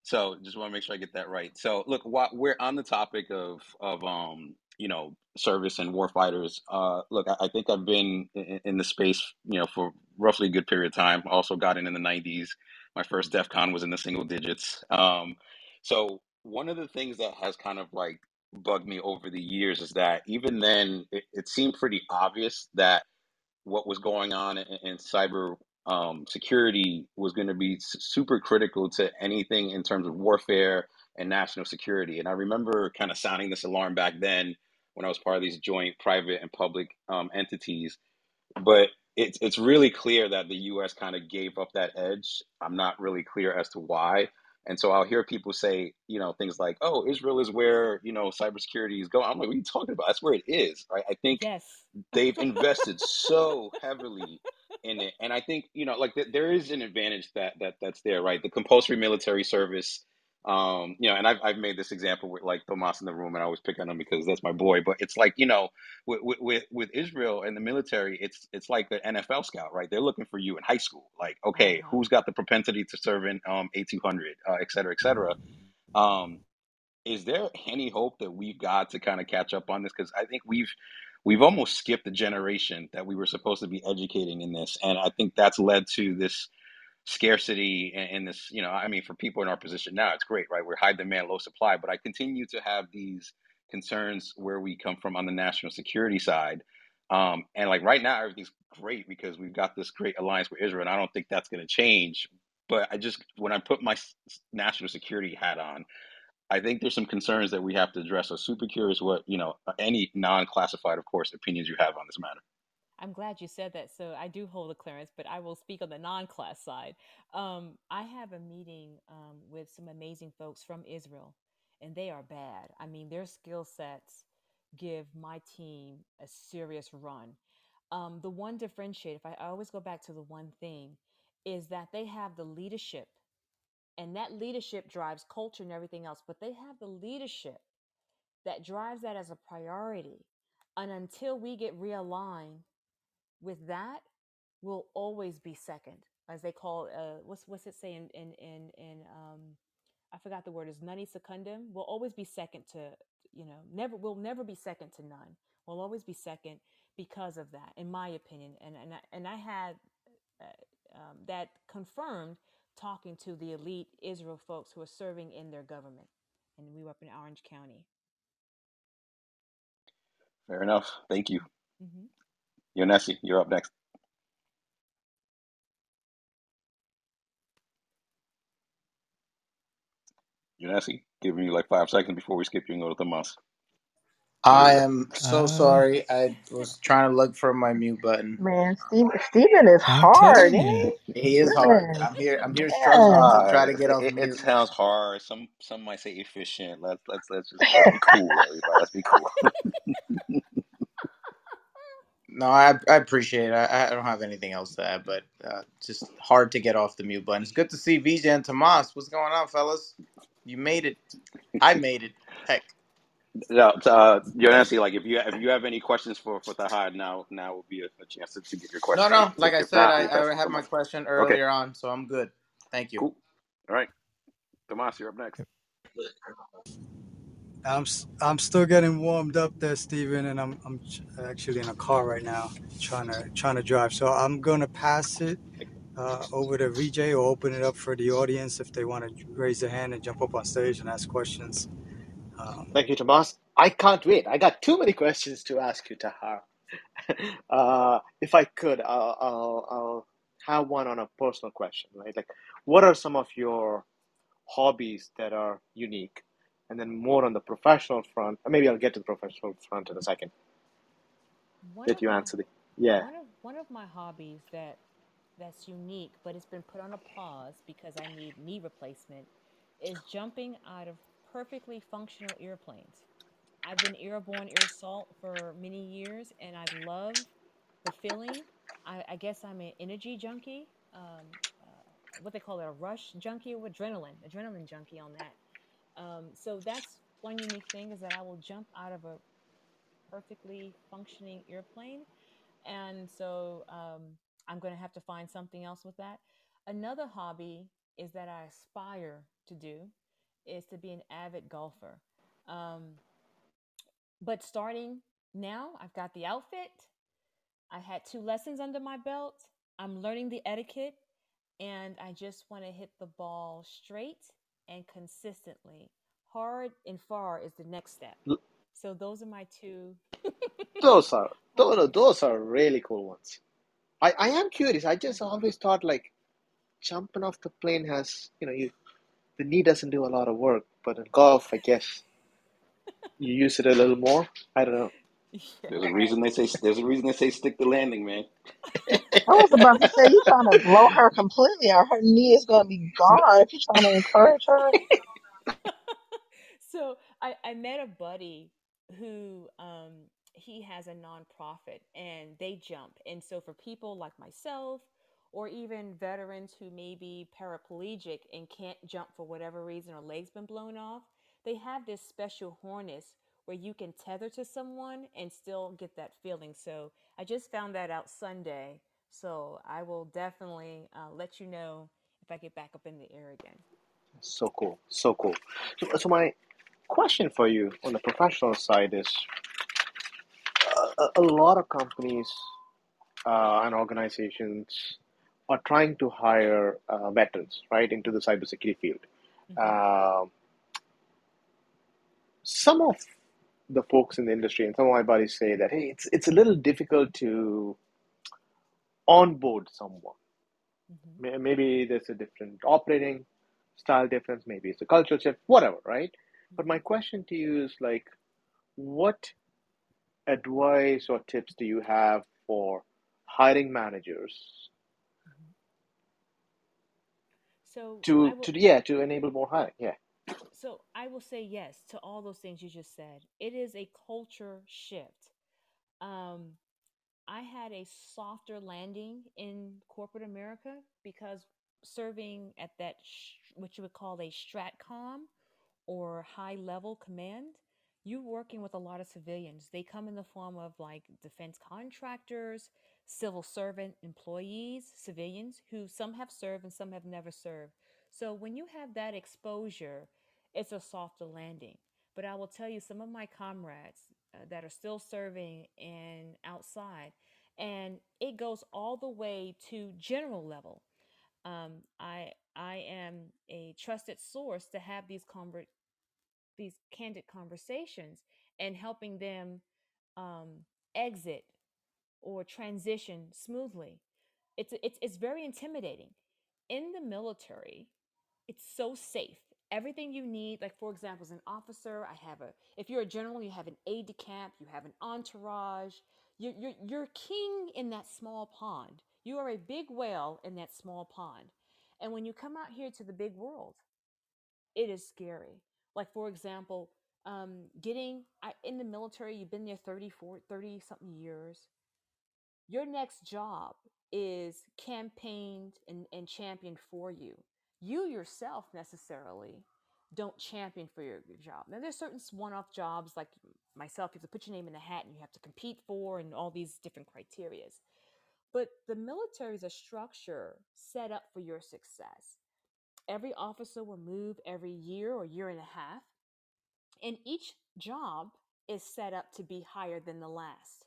So just want to make sure I get that right. So look, while we're on the topic of of um you know, service and warfighters. Uh, look, I, I think I've been in, in the space, you know, for roughly a good period of time. Also got in in the '90s. My first DEF CON was in the single digits. Um, so one of the things that has kind of like bugged me over the years is that even then, it, it seemed pretty obvious that what was going on in, in cyber um, security was going to be super critical to anything in terms of warfare and national security. And I remember kind of sounding this alarm back then when I was part of these joint private and public um, entities but it's it's really clear that the U.S. kind of gave up that edge. I'm not really clear as to why. And so I'll hear people say, you know, things like, "Oh, Israel is where you know cybersecurity is going." I'm like, "What are you talking about? That's where it is, right?" I think Yes. they've <laughs> invested so heavily in it, and I think you know, like th- there is an advantage that that that's there, right? The compulsory military service um you know and I've, I've made this example with like Tomas in the room and i always pick on him because that's my boy but it's like you know with, with with Israel and the military, it's it's like the NFL scout, right? They're looking for you in high school. Like, okay, Uh-huh. who's got the propensity to serve in um, eight two hundred, uh, et cetera, et cetera. Um, is there any hope that we've got to kind of catch up on this? Because I think we've we've almost skipped the generation that we were supposed to be educating in this, and I think that's led to this scarcity and, this you know i mean for people in our position now it's great right? We're high demand low supply but i continue to have these concerns where we come from on the national security side um, and like right now everything's great because we've got this great alliance with israel and i don't think that's going to change but i just when i put my national security hat on i think there's some concerns that we have to address so super curious what you know any non-classified of course opinions you have on this matter I'm glad you said that. So I do hold a clearance, but I will speak on the non-class side. Um, I have a meeting um, with some amazing folks from Israel, and they are bad. I mean, their skill sets give my team a serious run. Um, the one differentiator, if I always go back to the one thing, is that they have the leadership, and that leadership drives culture and everything else. But they have the leadership that drives that as a priority. And until we get realigned with that will always be second as they call uh what's what's it say in in in, um i forgot the word is nani secundum will always be second to you know never will never be second to none will always be second because of that in my opinion and and I, and I had uh, um, that confirmed talking to the elite Israel folks who are serving in their government and we were up in Orange County. Fair enough. Thank you. Hmm Yonesi, you're up next Janessa, giving you like five seconds before we skip you and go to Tomas. I am so Uh, sorry. I was trying to look for my mute button. Man, Steve, Steven is I'm hard, telling ain't you. he? He is hard. Goodness. I'm here. I'm here struggling Man. to Uh, try to get off it, it mute. sounds hard. Some some might say efficient. Let's let's let's just let's be cool, everybody. Let's be cool. <laughs> <laughs> No, I, I appreciate it. I, I don't have anything else to add, but uh, just hard to get off the mute button. It's good to see Vijay and Tomas. What's going on, fellas? You made it. I made it. Heck. no, uh, Janessa, like if you if you have any questions for for Tahad, now now will be a, a chance to, to get your questions. No, question in. no. If, Like I said, not, I, we'll I it had my Tomas. question Okay, earlier on, so I'm good. Thank you. cool. All right, Tomas, you're up next. I'm I'm still getting warmed up there, Steven, and I'm I'm actually in a car right now, trying to trying to drive. So I'm gonna pass it uh, over to VJ or open it up for the audience if they want to raise their hand and jump up on stage and ask questions. Um, Thank you, Tomas. I can't wait. I got too many questions to ask you, Tahjar. <laughs> uh, if I could, I'll, I'll, I'll have one on a personal question, right? Like, what are some of your hobbies that are unique? And then more on the professional front. or Maybe I'll get to the professional front in a second. one of you my answer the. Yeah. one of one of my hobbies that that's unique, but it's been put on a pause because I need knee replacement, is jumping out of perfectly functional airplanes. I've been airborne air assault for many years, and I love the feeling. I, I guess I'm an energy junkie, um, uh, what they call it, a rush junkie or adrenaline, adrenaline junkie on that. Um, so that's one unique thing is that I will jump out of a perfectly functioning airplane and so um, I'm going to have to find something else with that. Another hobby is that I aspire to do is to be an avid golfer. Um, But starting now, I've got the outfit. I had two lessons under my belt. I'm learning the etiquette, and I just want to hit the ball straight and consistently. Hard and far is the next step. So those are my two <laughs> Those are those are, those are really cool ones. I, I am curious. I just always thought like jumping off the plane has you know you the knee doesn't do a lot of work, but in golf, I guess you use it a little more. I don't know. <laughs> There's a reason they say there's a reason they say stick the landing, man. I was about to say, you're trying to blow her completely out. Her knee is going to be gone if you're trying to encourage her. <laughs> so I, I met a buddy who um, he has a nonprofit and they jump. And so for people like myself or even veterans who may be paraplegic and can't jump for whatever reason or legs been blown off, they have this special harness where you can tether to someone and still get that feeling. So I just found that out Sunday. So I will definitely uh, let you know if I get back up in the air again. So cool, so cool. So, so my question for you on the professional side is a, a lot of companies uh, and organizations are trying to hire uh, veterans right into the cybersecurity field. hmm Um some of the folks in the industry and some of my buddies say that hey, it's it's a little difficult to onboard someone. hmm Maybe there's a different operating style difference. Maybe it's a cultural shift. Whatever, right? But my question to you is like, what advice or tips do you have for hiring managers hmm So to will. to yeah to enable more hiring? Yeah. So I will say yes to all those things you just said. It is a culture shift. Um, I had a softer landing in corporate America because serving at that sh- what you would call a stratcom or high level command, you're working with a lot of civilians. They come in the form of like defense contractors, civil servant employees, civilians who some have served and some have never served. So when you have that exposure, it's a softer landing. But I will tell you, some of my comrades uh, that are still serving and outside, and it goes all the way to general level. Um, I I am a trusted source to have these conver- these candid conversations and helping them um, exit or transition smoothly. It's it's it's very intimidating. In the military, it's so safe. Everything you need, like for example, as an officer, I have a. If you're a general, you have an aide de camp, you have an entourage. You're you're you're king in that small pond. You are a big whale in that small pond. And when you come out here to the big world, it is scary. Like for example, um, getting I, in the military, you've been there 30, 40, 30 something years. Your next job is campaigned and, and championed for you. You yourself necessarily don't champion for your, job. Now there's certain one-off jobs like myself, you have to put your name in the hat and you have to compete for and all these different criterias. But the military is a structure set up for your success. Every officer will move every year or year and a half, and each job is set up to be higher than the last.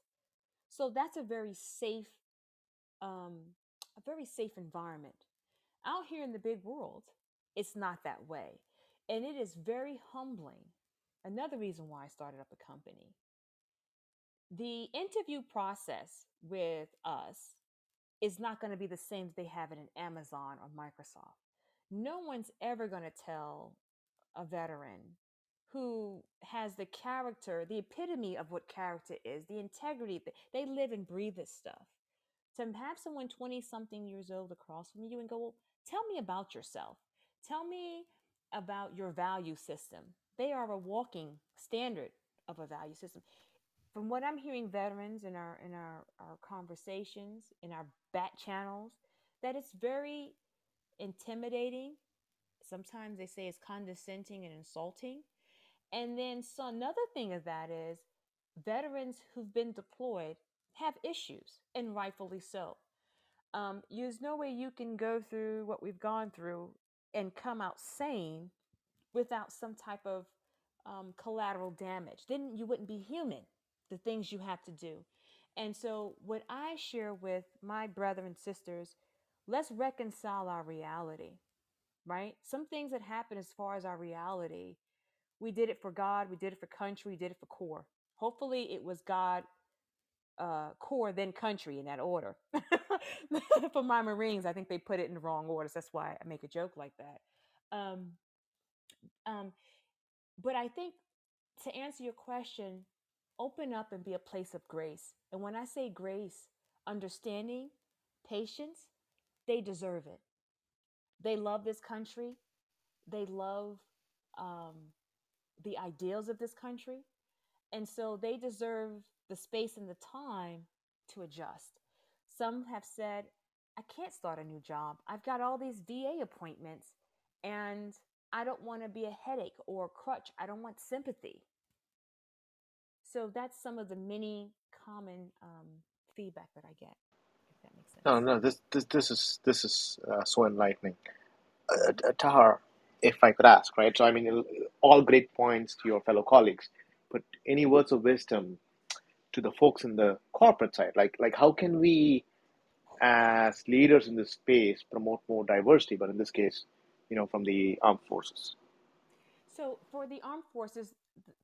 So that's a very safe, um, a very safe environment. Out here in the big world, it's not that way, and it is very humbling. Another reason why I started up a company. The interview process with us is not going to be the same as they have it in Amazon or Microsoft. No one's ever going to tell a veteran who has the character, the epitome of what character is, the integrity. They live and breathe this stuff. To have someone 20 something years old across from you and go, well, tell me about yourself. Tell me about your value system. They are a walking standard of a value system. From what I'm hearing veterans in our in our, our conversations, in our bat channels, that it's very intimidating sometimes they say it's condescending and insulting. And then so another thing of that is veterans who've been deployed have issues, and rightfully so. Um, there's no way you can go through what we've gone through and come out sane without some type of um, collateral damage. Then you wouldn't be human, the things you have to do. And so, what I share with my brother and sisters, let's reconcile our reality, right? Some things that happen as far as our reality, we did it for God, we did it for country, we did it for core. Hopefully, it was God, uh, core, then country in that order. <laughs> for my Marines, I think they put it in the wrong order. That's why I make a joke like that. Um, um, but I think to answer your question, open up and be a place of grace. And when I say grace, understanding, patience, they deserve it. They love this country. They love um, the ideals of this country. And so they deserve the space and the time to adjust. Some have said, I can't start a new job. I've got all these VA appointments and I don't want to be a headache or a crutch. I don't want sympathy. So that's some of the many common um, feedback that I get. No, no, this this this is this is uh, so enlightening. Uh, uh, Tahjar, if I could ask, right? So I mean, all great points to your fellow colleagues, but any words of wisdom to the folks in the corporate side? Like like how can we, as leaders in this space, promote more diversity? But in this case, you know, from the armed forces. So for the armed forces,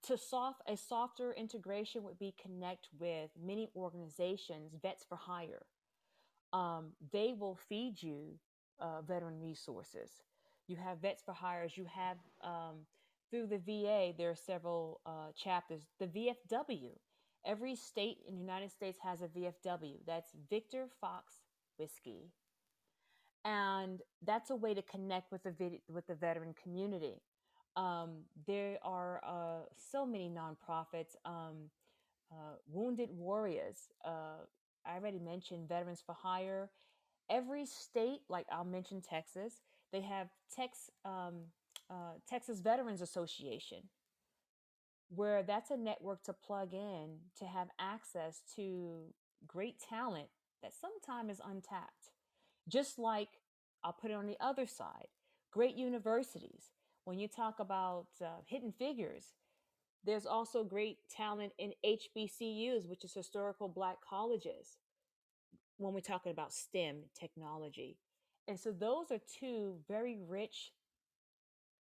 to soft a softer integration would be connect with many organizations, vets for hire. Um, they will feed you uh, veteran resources. You have vets for hires. You have um, through the VA. There are several uh, chapters. The VFW. Every state in the United States has a VFW. That's Victor Fox Whiskey, and that's a way to connect with the with the veteran community. Um, there are uh, so many nonprofits. Um, uh, Wounded Warriors. Uh, I already mentioned Veterans for Hire. Every state, like I'll mention Texas, they have Tex, um, uh, Texas Veterans Association, where that's a network to plug in to have access to great talent that sometimes is untapped. Just like I'll put it on the other side, great universities. When you talk about uh, hidden figures, there's also great talent in HBCUs, which is historical black colleges, when we're talking about STEM technology. And so those are two very rich,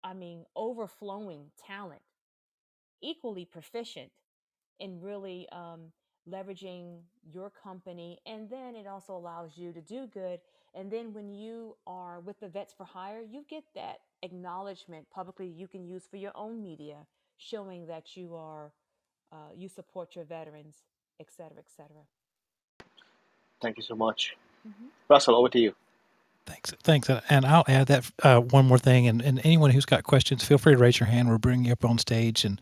I mean, overflowing talent, equally proficient in really um, leveraging your company. And then it also allows you to do good. And then when you are with the Vets for Hire, you get that acknowledgement publicly you can use for your own media, showing that you are, uh, you support your veterans, et cetera, et cetera. Thank you so much. hmm Russell, over to you. Thanks. Thanks. Uh, And I'll add that uh, one more thing. And, and anyone who's got questions, feel free to raise your hand. We'll bring you up on stage and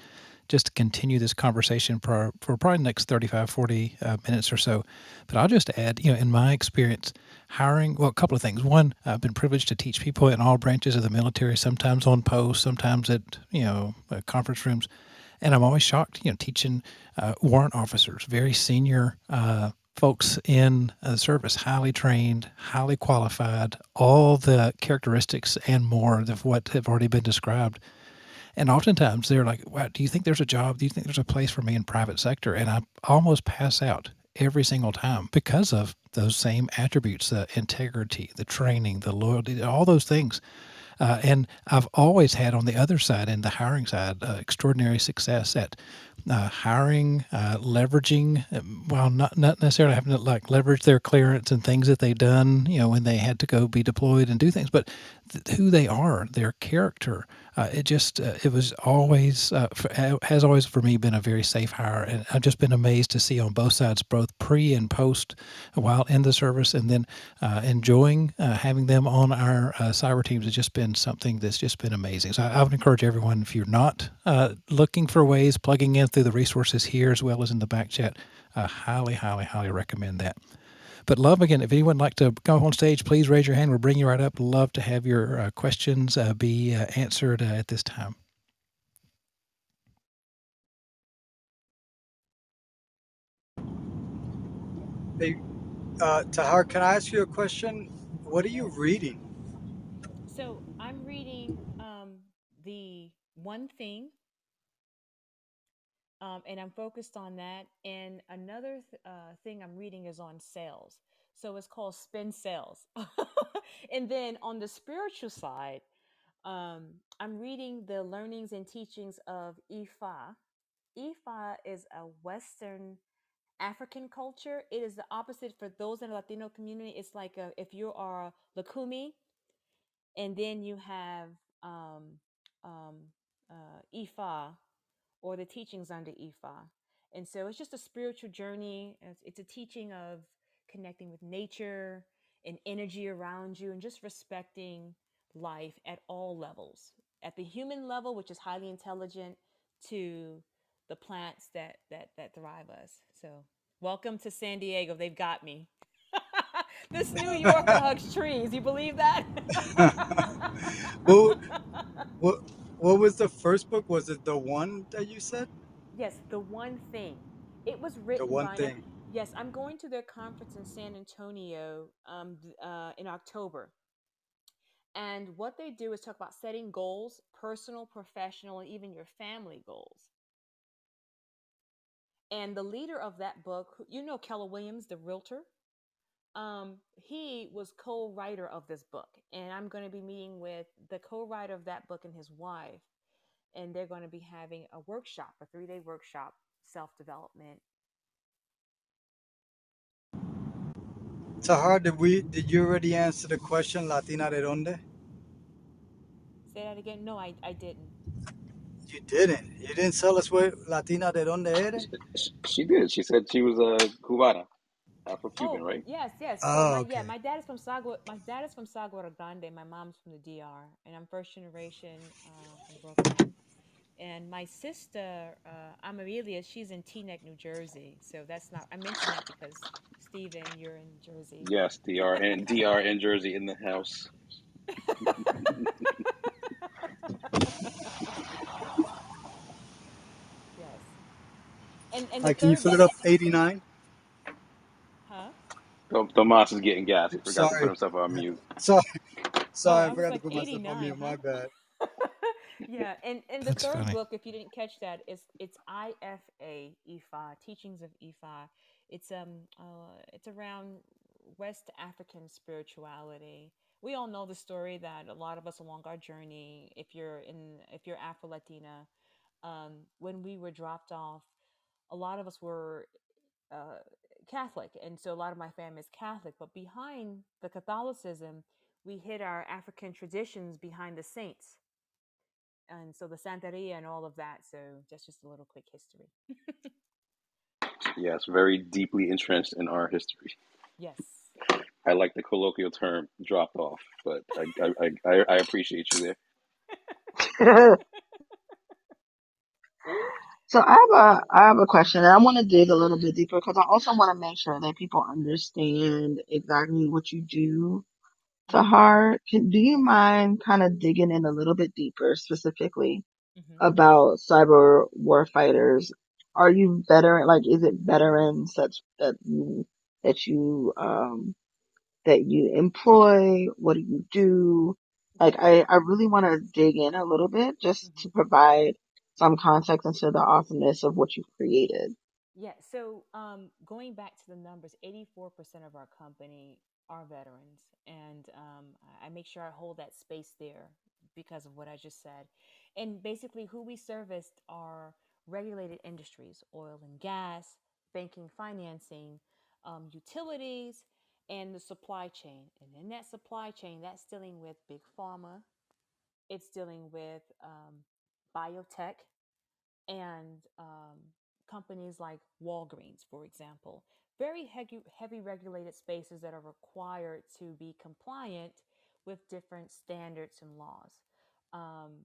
just to continue this conversation for, for probably the next 35, 40 uh, minutes or so. But I'll just add, you know, in my experience, hiring, well, a couple of things. One, I've been privileged to teach people in all branches of the military, sometimes on post, sometimes at, you know, uh, conference rooms. And I'm always shocked, you know, teaching uh, warrant officers, very senior uh, folks in the service, highly trained, highly qualified, all the characteristics and more of what have already been described. And oftentimes they're like, wow, do you think there's a job? Do you think there's a place for me in private sector? And I almost pass out every single time because of those same attributes, the integrity, the training, the loyalty, all those things. Uh, and I've always had on the other side, in the hiring side, uh, extraordinary success at uh, hiring, uh, leveraging, um, well, not not necessarily having to like leverage their clearance and things that they've done, you know, when they had to go be deployed and do things, but th- who they are, their character. Uh, it just uh, it was always uh, f- ha- has always for me been a very safe hire, and I've just been amazed to see on both sides, both pre and post, while in the service, and then uh, enjoying uh, having them on our uh, cyber teams has just been something that's just been amazing. So I, I would encourage everyone if you're not looking for ways, plugging in through the resources here as well as in the back chat, I highly, highly, highly recommend that. But love again, if anyone would like to come up on stage, please raise your hand. We'll bring you right up. Love to have your uh, questions uh, be uh, answered uh, at this time. Hey, uh, Tahjar, can I ask you a question? What are you reading? So I'm reading um, the one thing um, and I'm focused on that. And another th- uh, thing I'm reading is on sales. So it's called Spin Sales. <laughs> and then on the spiritual side, um, I'm reading the learnings and teachings of Ifa. Ifa is a Western African culture. It is the opposite for those in the Latino community. It's like a, if you are Lucumí, and then you have um, um, uh, Ifa or the teachings under Ifa. And so it's just a spiritual journey. It's, it's a teaching of connecting with nature and energy around you and just respecting life at all levels. At the human level, which is highly intelligent, to the plants that that that thrive us. So welcome to San Diego. They've got me. <laughs> this New Yorker <laughs> hugs trees. You believe that? <laughs> Well, what what was the first book? Was it the one that you said? Yes, the one thing. It was written. The one by thing. Yes, I'm going to their conference in San Antonio um, uh, in October. And what they do is talk about setting goals, personal, professional, and even your family goals. And the leader of that book, you know Keller Williams, the realtor, um, he was co-writer of this book. And I'm going to be meeting with the co-writer of that book and his wife. And they're going to be having a workshop, a three-day workshop, self-development Tahjar, did we did you already answer the question Latina de donde? Say that again. No, I, I didn't. You didn't. You didn't tell us where Latina de donde eres? She, she did. She said she was a Cubana, Afro-Cuban, Oh, right? yes, yes. Oh, my yeah, my dad is from Sagua. My dad is from Sagua Grande. My mom's from the DR, and I'm first generation uh, from Brooklyn. And my sister, uh, Amarilia, she's in Teaneck, New Jersey. So that's not. I mentioned that because Stephen, you're in Jersey. Yes, DR and <laughs> DR and Jersey in the house. <laughs> yes. And and the Hi, can you third fill it up 89? Huh? Tom- Tomas is getting gas. He forgot to put Sorry. himself on mute. Sorry. Oh, Sorry, I I was forgot to like put myself on 89, mute. My huh? bad. <laughs> yeah, and and the That's third funny. book, if you didn't catch that, is it's IFA Ifa Teachings of Ifa. It's um uh it's around West African spirituality. We all know the story that a lot of us along our journey, if you're in if you're Afro Latina, um, when we were dropped off, a lot of us were uh, Catholic, and so a lot of my family is Catholic. But behind the Catholicism, we hid our African traditions behind the saints, and so the Santeria and all of that. So that's just a little quick history. <laughs> Yes, very deeply entrenched in our history. Yes. I like the colloquial term "dropped off," but I I, I, I appreciate you there. <laughs> <laughs> so I have a I have a question, and I want to dig a little bit deeper because I also want to make sure that people understand exactly what you do to heart. Can, do you mind kind of digging in a little bit deeper, specifically hmm about cyber war fighters? Are you veteran? Like, is it veterans such that you that you um that you employ? What do you do? Like, I, I really want to dig in a little bit just hmm to provide some context into the awesomeness of what you've created. Yeah. So um, going back to the numbers, 84% of our company are veterans. And um, I make sure I hold that space there because of what I just said. And basically, who we serviced are regulated industries oil and gas, banking, financing, um, utilities, and the supply chain. And in that supply chain, that's dealing with big pharma, it's dealing with um, biotech and um, companies like Walgreens, for example, very heavy, heavy regulated spaces that are required to be compliant with different standards and laws. Um,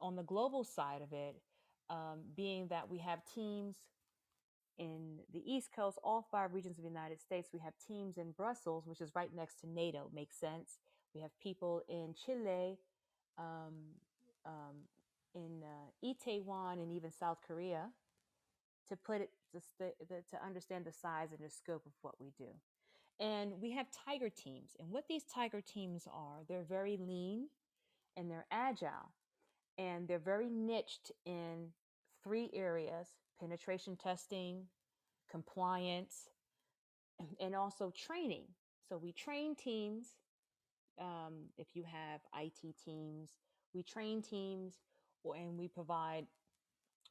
on the global side of it, um, being that we have teams in the East Coast, all five regions of the United States, we have teams in Brussels, which is right next to NATO, makes sense. We have people in Chile, um, um, in uh, Itaewon, and even South Korea to put it to, st- the, to understand the size and the scope of what we do. And we have tiger teams. And what these tiger teams are, they're very lean and they're agile and they're very niched in three areas penetration testing, compliance, <clears throat> and also training. So we train teams. Um, if you have IT teams, we train teams, and we provide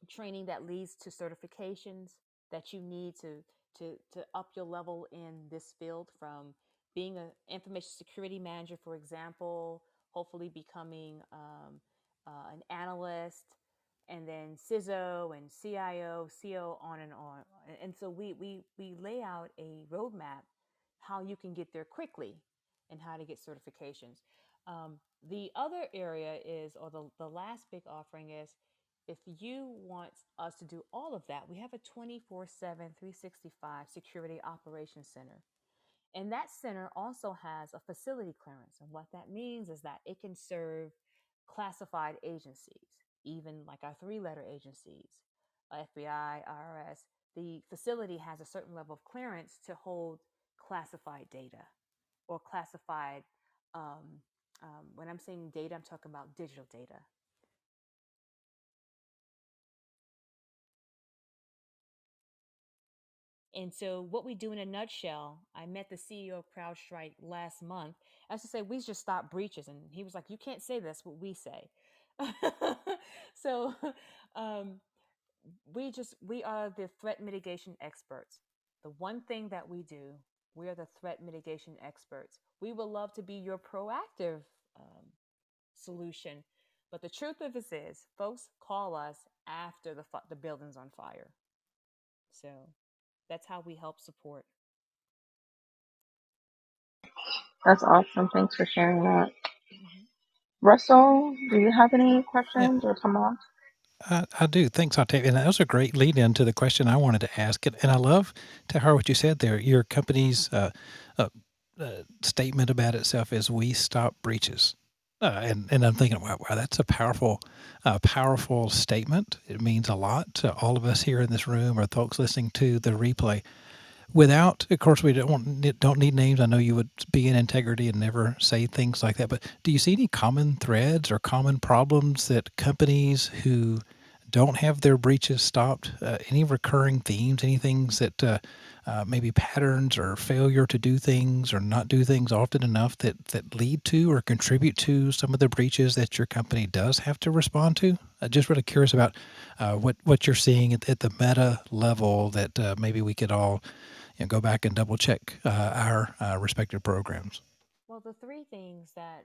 training that leads to certifications that you need to to to up your level in this field from being an information security manager for example hopefully becoming um, uh, an analyst and then CISO and CIO, CO, on and on. And so we we we lay out a roadmap how you can get there quickly and how to get certifications. Um, the other area is, or the, the last big offering is if you want us to do all of that, we have a 24 7, 365 security operations center. And that center also has a facility clearance. And what that means is that it can serve classified agencies, even like our three letter agencies, uh, FBI, IRS. The facility has a certain level of clearance to hold classified data or classified. Um, um, when I'm saying data, I'm talking about digital data. And so, what we do in a nutshell, I met the CEO of CrowdStrike last month. As to say, we just stop breaches. And he was like, You can't say that's what we say. <laughs> so, um, we just, we are the threat mitigation experts. The one thing that we do, we are the threat mitigation experts. We would love to be your proactive um, solution. But the truth of this is, folks call us after the, the building's on fire. So, that's how we help support. That's awesome. Thanks for sharing that. Mhm. Russell, do you have any Yeah, questions or come on? I, I do. Thanks, Octavia. And that was a great lead in to the question I wanted to ask. And, and I love to hear what you said there. Your company's uh, uh, uh, statement about itself is "We stop breaches," uh, and and I'm thinking, wow, wow, that's a powerful, uh, powerful statement. It means a lot to all of us here in this room or folks listening to the replay without of course we don't want, don't need names. I know you would be in integrity and never say things like that but do you see any common threads or common problems that companies who don't have their breaches stopped? Uh, any recurring themes any things that uh, uh, maybe patterns or failure to do things or not do things often enough that that lead to or contribute to some of the breaches that your company does have to respond to? Uh, just really curious about uh, what what you're seeing at, at the meta level that uh, maybe we could all you know, go back and double check uh, our uh, respective programs. Well, the three things that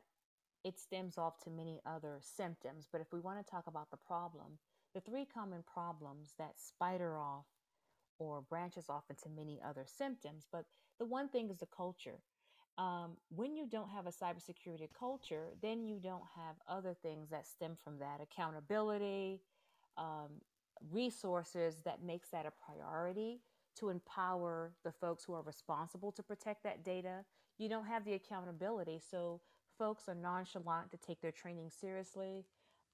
it stems off to many other symptoms, but if we want to talk about the problem, the three common problems that spider off or branches off into many other symptoms, but the one thing is the culture. Um, when you don't have a cybersecurity culture, then you don't have other things that stem from that accountability, um, resources that makes that a priority to empower the folks who are responsible to protect that data. You don't have the accountability, so folks are nonchalant to take their training seriously.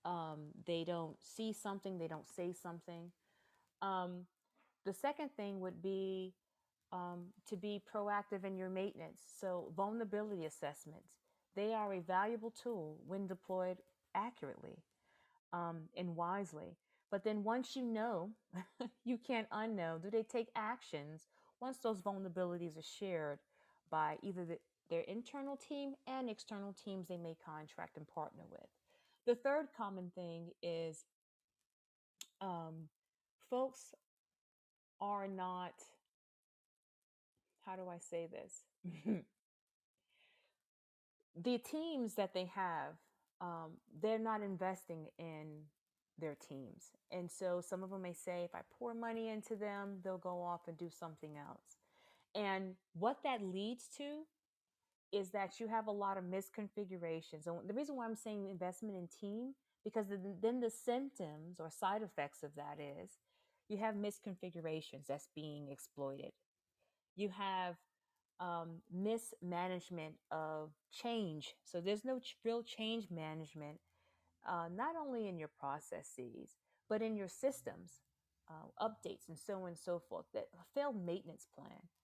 Um, they don't see something, they don't say something. Um, the second thing would be um, to be proactive in your maintenance. So, vulnerability assessments, they are a valuable tool when deployed accurately um, and wisely. But then once you know, <laughs> you can't unknow. Do they take actions once those vulnerabilities are shared by either the, their internal team and external teams they may contract and partner with? The third common thing is um, folks are not, how do I say this? <laughs> the teams that they have, um, they're not investing in their teams. And so some of them may say, if I pour money into them, they'll go off and do something else. And what that leads to is that you have a lot of misconfigurations. And the reason why I'm saying investment in team, because then the symptoms or side effects of that is you have misconfigurations that's being exploited. You have um, mismanagement of change. So there's no real change management, uh, not only in your processes, but in your systems, uh, updates, and so on and so forth. That failed maintenance plan.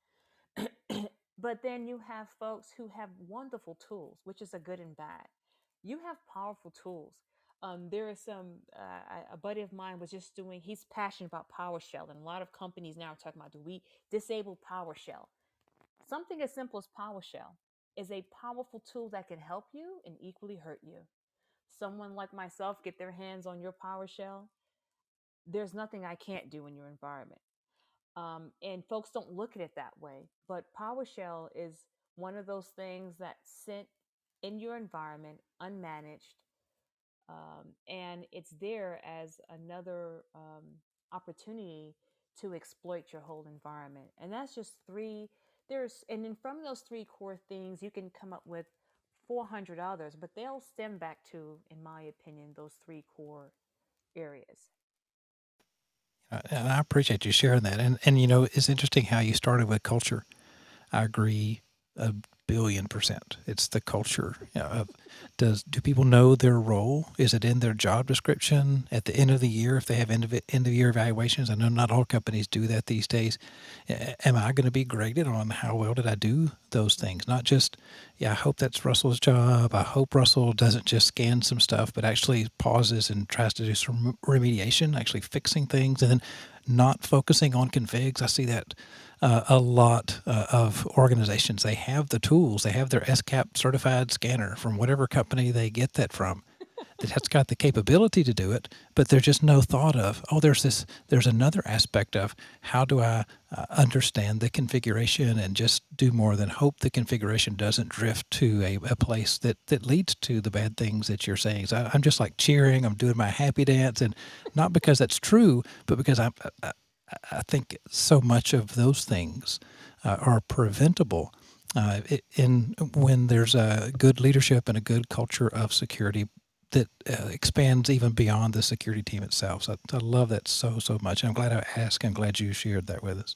<clears throat> but then you have folks who have wonderful tools, which is a good and bad. You have powerful tools. um, there is some uh, a buddy of mine was just doing. He's passionate about PowerShell, and a lot of companies now are talking about do we disable PowerShell? Something as simple as PowerShell is a powerful tool that can help you and equally hurt you. Someone like myself get their hands on your PowerShell. There's nothing I can't do in your environment um, and folks don't look at it that way. But PowerShell is one of those things that sit in your environment unmanaged, um, and it's there as another um, opportunity to exploit your whole environment. And that's just three. There's and then from those three core things, you can come up with 400 others, but they'll stem back to, in my opinion, those three core areas. Uh, and I appreciate you sharing that. And and you know, it's interesting how you started with culture. I agree a billion percent. It's the culture of does do people know their role? Is it in their job description at the end of the year if they have end of end of year evaluations? I know not all companies do that these days. Am I going to be graded on how well did I do those things? Not just yeah, I hope that's Russell's job. I hope Russell doesn't just scan some stuff, but actually pauses and tries to do some remediation, actually fixing things, and then not focusing on configs. I see that uh, a lot uh, of organizations. They have the tools. They have their SCAP certified scanner from whatever company they get that from. That has got the capability to do it, but there's just no thought of oh, there's this. There's another aspect of how do I uh, understand the configuration and just do more than hope the configuration doesn't drift to a, a place that that leads to the bad things that you're saying. So I'm just like cheering. I'm doing my happy dance, and not because that's true, but because I'm. I, I think so much of those things uh, are preventable uh, in when there's a good leadership and a good culture of security that uh, expands even beyond the security team itself. So I, I love that so so much. I'm glad I asked. I'm glad you shared that with us.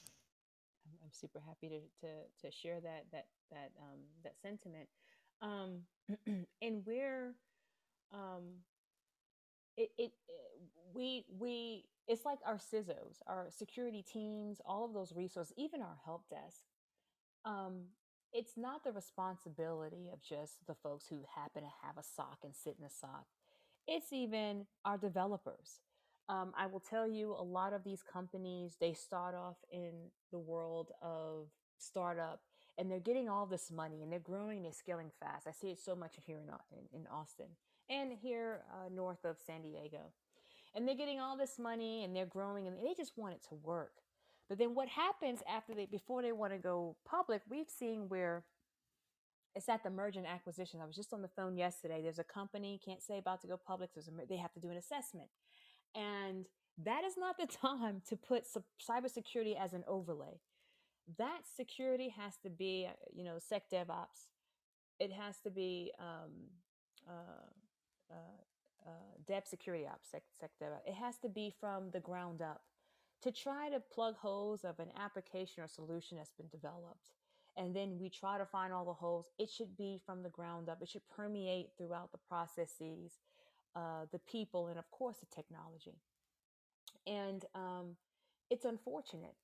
I'm, super happy to, to to share that that that um, that sentiment. Um, <clears throat> and where um, it, it, it we we it's like our CISOs, our security teams, all of those resources, even our help desk. Um, it's not the responsibility of just the folks who happen to have a SOC and sit in a SOC. It's even our developers. Um, I will tell you, a lot of these companies they start off in the world of startup, and they're getting all this money, and they're growing, they're scaling fast. I see it so much here in in, in Austin and here uh, north of San Diego and they're getting all this money and they're growing and they just want it to work. But then what happens after they before they want to go public, we've seen where it's at the merger and acquisition. I was just on the phone yesterday. There's a company, can't say about to go public. There's a, they have to do an assessment. And that is not the <laughs> time to put cybersecurity as an overlay. That security has to be, uh, you know, sec DevOps. It has to be um, uh, uh, uh, dev security ops sec, sec dev, it has to be from the ground up to try to plug holes of an application or solution that's been developed and then we try to find all the holes it should be from the ground up it should permeate throughout the processes uh, the people and of course the technology. And um, it's unfortunate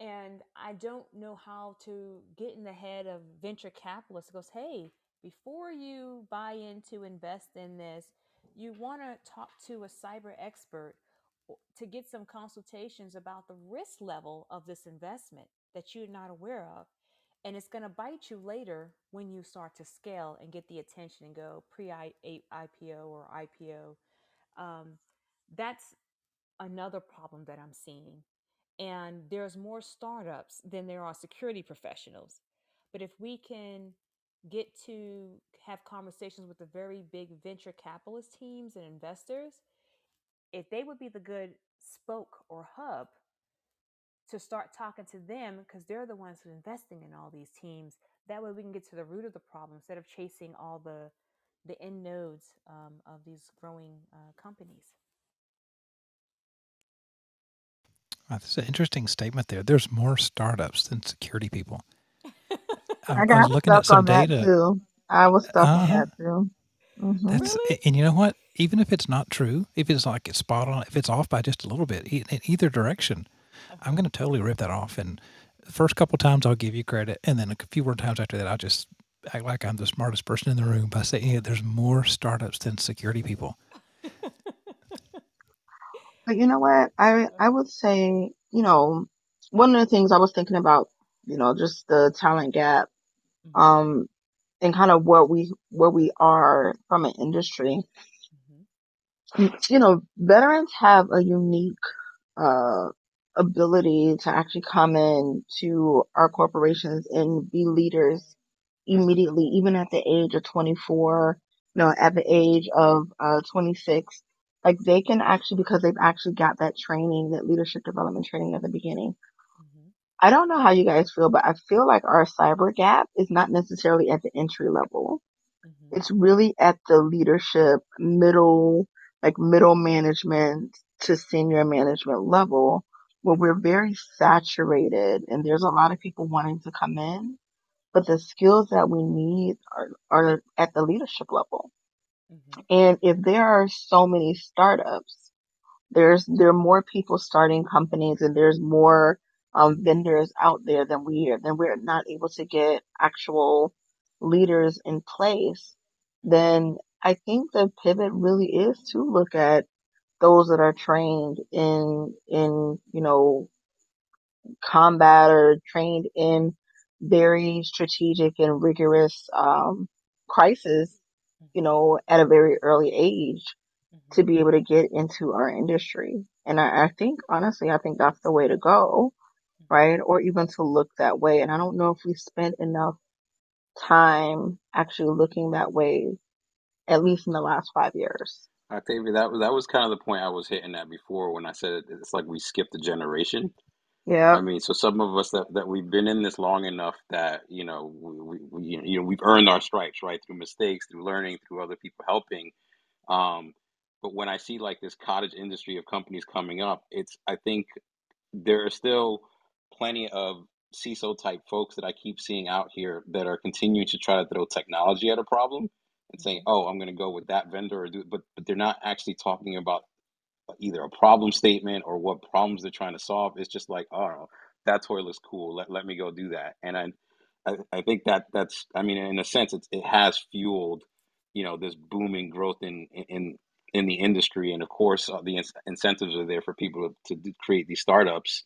and i don't know how to get in the head of venture capitalists goes hey before you buy into invest in this you want to talk to a cyber expert to get some consultations about the risk level of this investment that you're not aware of. And it's going to bite you later when you start to scale and get the attention and go pre IPO or IPO. Um, that's another problem that I'm seeing. And there's more startups than there are security professionals. But if we can get to have conversations with the very big venture capitalist teams and investors, if they would be the good spoke or hub to start talking to them because they're the ones who are investing in all these teams. That way we can get to the root of the problem instead of chasing all the the end nodes um, of these growing uh, companies. That's an interesting statement there. There's more startups than security people. <laughs> I, I got was looking at some data. too. I was stuck uh, on uh-huh. that too. Mm-hmm. That's really? and you know what? Even if it's not true, if it's like it's spot on, if it's off by just a little bit in either direction. I'm going to totally rip that off. And the first couple times I'll give you credit, and then a few more times after that, I'll just act like I'm the smartest person in the room by saying yeah, there's more startups than security people. <laughs> But you know what? I I would say, you know, one of the things I was thinking about, you know, just the talent gap, Mm-hmm. um, and kind of what we where we are from an industry. You know, veterans have a unique uh ability to actually come in to our corporations and be leaders immediately, even at the age of 24, you know, at the age of uh 26. Like they can actually, because they've actually got that training, that leadership development training at the beginning. Mm-hmm. I don't know how you guys feel, but I feel like our cyber gap is not necessarily at the entry level. Mm-hmm. It's really at the leadership, middle, like middle management to senior management level where we're very saturated and there's a lot of people wanting to come in, but the skills that we need are, are at the leadership level. Mm-hmm. And if there are so many startups, there's there are more people starting companies and there's more um, vendors out there than we are, then we're not able to get actual leaders in place, then I think the pivot really is to look at those that are trained in in you know combat or trained in very strategic and rigorous um, crisis, you know, at a very early age Mm-hmm. to be able to get into our industry. And I, I think, honestly, I think that's the way to go, Mm-hmm. right? Or even to look that way. And I don't know if we spent enough time actually looking that way, at least in the last five years. Octavia, that was that was kind of the point I was hitting at before when I said it's like we skipped a generation. Yeah. I mean, so some of us that, that we've been in this long enough that you know we, we, we you know we've earned our stripes right through mistakes, through learning, through other people helping. Um, but when I see like this cottage industry of companies coming up, it's I think there are still plenty of CISO type folks that I keep seeing out here that are continuing to try to throw technology at a problem and saying. "Oh, I'm going to go with that vendor," or do, but but they're not actually talking about either a problem statement or what problems they're trying to solve. It's just like, oh, that toy looks cool. Let, let me go do that. And I, I, I think that that's, I mean, in a sense, it's, it has fueled, you know, this booming growth in, in, in the industry. And of course, uh, the in- incentives are there for people to, to create these startups.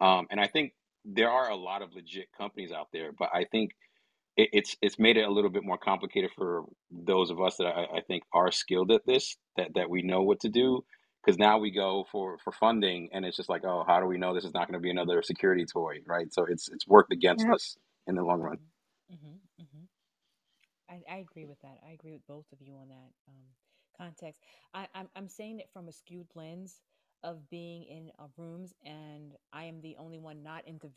Um, and I think there are a lot of legit companies out there, but I think it, it's it's made it a little bit more complicated for those of us that I, I think are skilled at this, that that we know what to do. Because now we go for for funding, and it's just like, oh, how do we know this is not going to be another security toy, right? So it's it's worked against Yep. us in the long run. Mm-hmm. Mm-hmm. I, I agree with that. I agree with both of you on that um, context. I, I'm, I'm saying it from a skewed lens of being in uh, rooms, and I am the only one not into.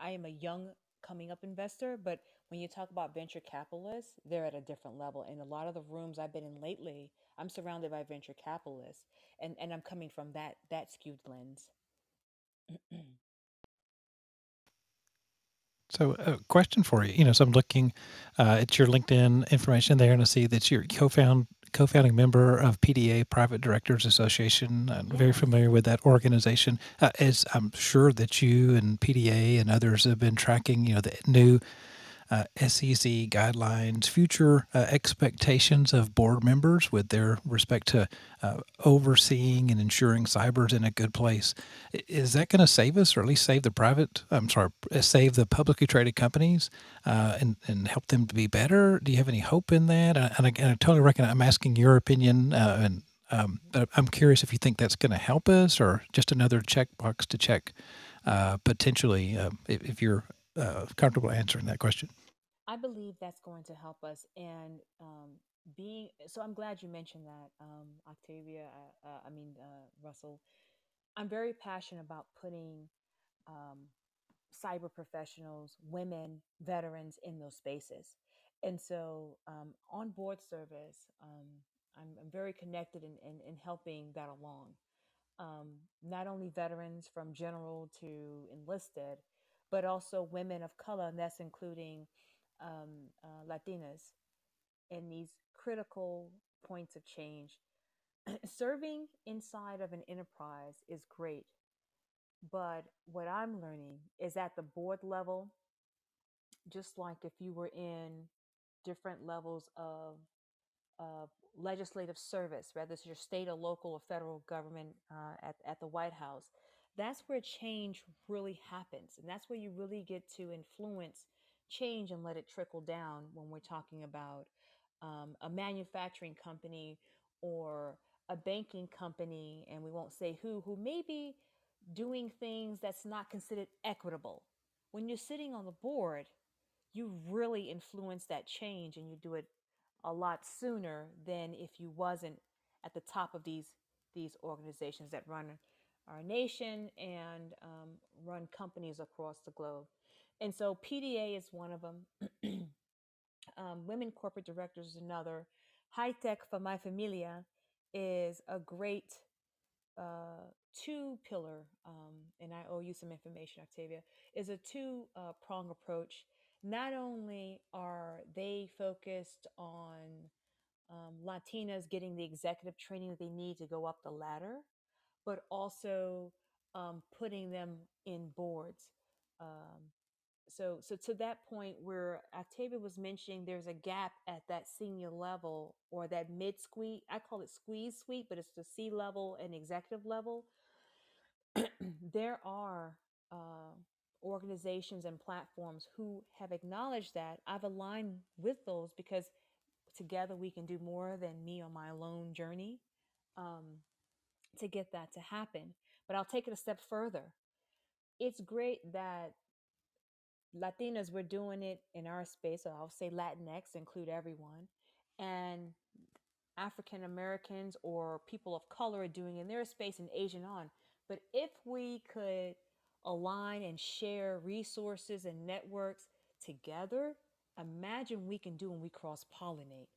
i am a young coming up investor, but when you talk about venture capitalists, they're at a different level. In a lot of the rooms I've been in lately, I'm surrounded by venture capitalists, and, and I'm coming from that that skewed lens. <clears throat> So, a question for you. You know, so I'm looking uh, at your LinkedIn information there, and I see that you're co-found co-founding member of PDA Private Directors Association. I'm very familiar with that organization. Uh, as I'm sure that you and PDA and others have been tracking, you know, the new uh, SEC guidelines, future uh, expectations of board members with their respect to uh, overseeing and ensuring cyber's in a good place. Is that going to save us, or at least save the private? I'm sorry, uh, save the publicly traded companies uh, and and help them to be better? Do you have any hope in that? And I, and I totally reckon I'm asking your opinion, uh, and um, but I'm curious if you think that's going to help us, or just another checkbox to check potentially, uh, if, if you're uh, comfortable answering that question. I believe that's going to help us. And um, being so, I'm glad you mentioned that, um, Octavia. Uh, uh, I mean, uh, Russell. I'm very passionate about putting um, cyber professionals, women, veterans in those spaces. And so, um, on board service, um, I'm, I'm very connected in, in, in helping that along um, not only veterans from general to enlisted, but also women of color, and that's including um, uh, Latinas in these critical points of change. <clears throat> Serving inside of an enterprise is great, but what I'm learning is at the board level, just like if you were in different levels of legislative service, whether it's your state or local or federal government uh, at, at the White House, that's where change really happens. And that's where you really get to influence change and let it trickle down when we're talking about um, a manufacturing company or a banking company, and we won't say who, who may be doing things that's not considered equitable. When you're sitting on the board, you really influence that change and you do it a lot sooner than if you wasn't at the top of these these organizations that run our nation and um, run companies across the globe. And so PDA is one of them. <clears throat> um, Women Corporate Directors is another. High Tech for My Familia is a great uh, two pillar, um, and I owe you some information, Octavia, is a two uh, prong approach. Not only are they focused on um, Latinas getting the executive training that they need to go up the ladder, but also um, putting them in boards. Um, so, so to that point where Octavia was mentioning, there's a gap at that senior level or that mid squeeze. I call it squeeze suite, but it's the C level and executive level <clears throat> there are uh, organizations and platforms who have acknowledged that. I've aligned with those because together we can do more than me on my alone journey um, to get that to happen. But I'll take it a step further. It's great that Latinas, we're doing it in our space. So I'll say Latinx, include everyone. And African Americans or people of color are doing in their space and Asian on. But if we could align and share resources and networks together, imagine we can do when we cross pollinate,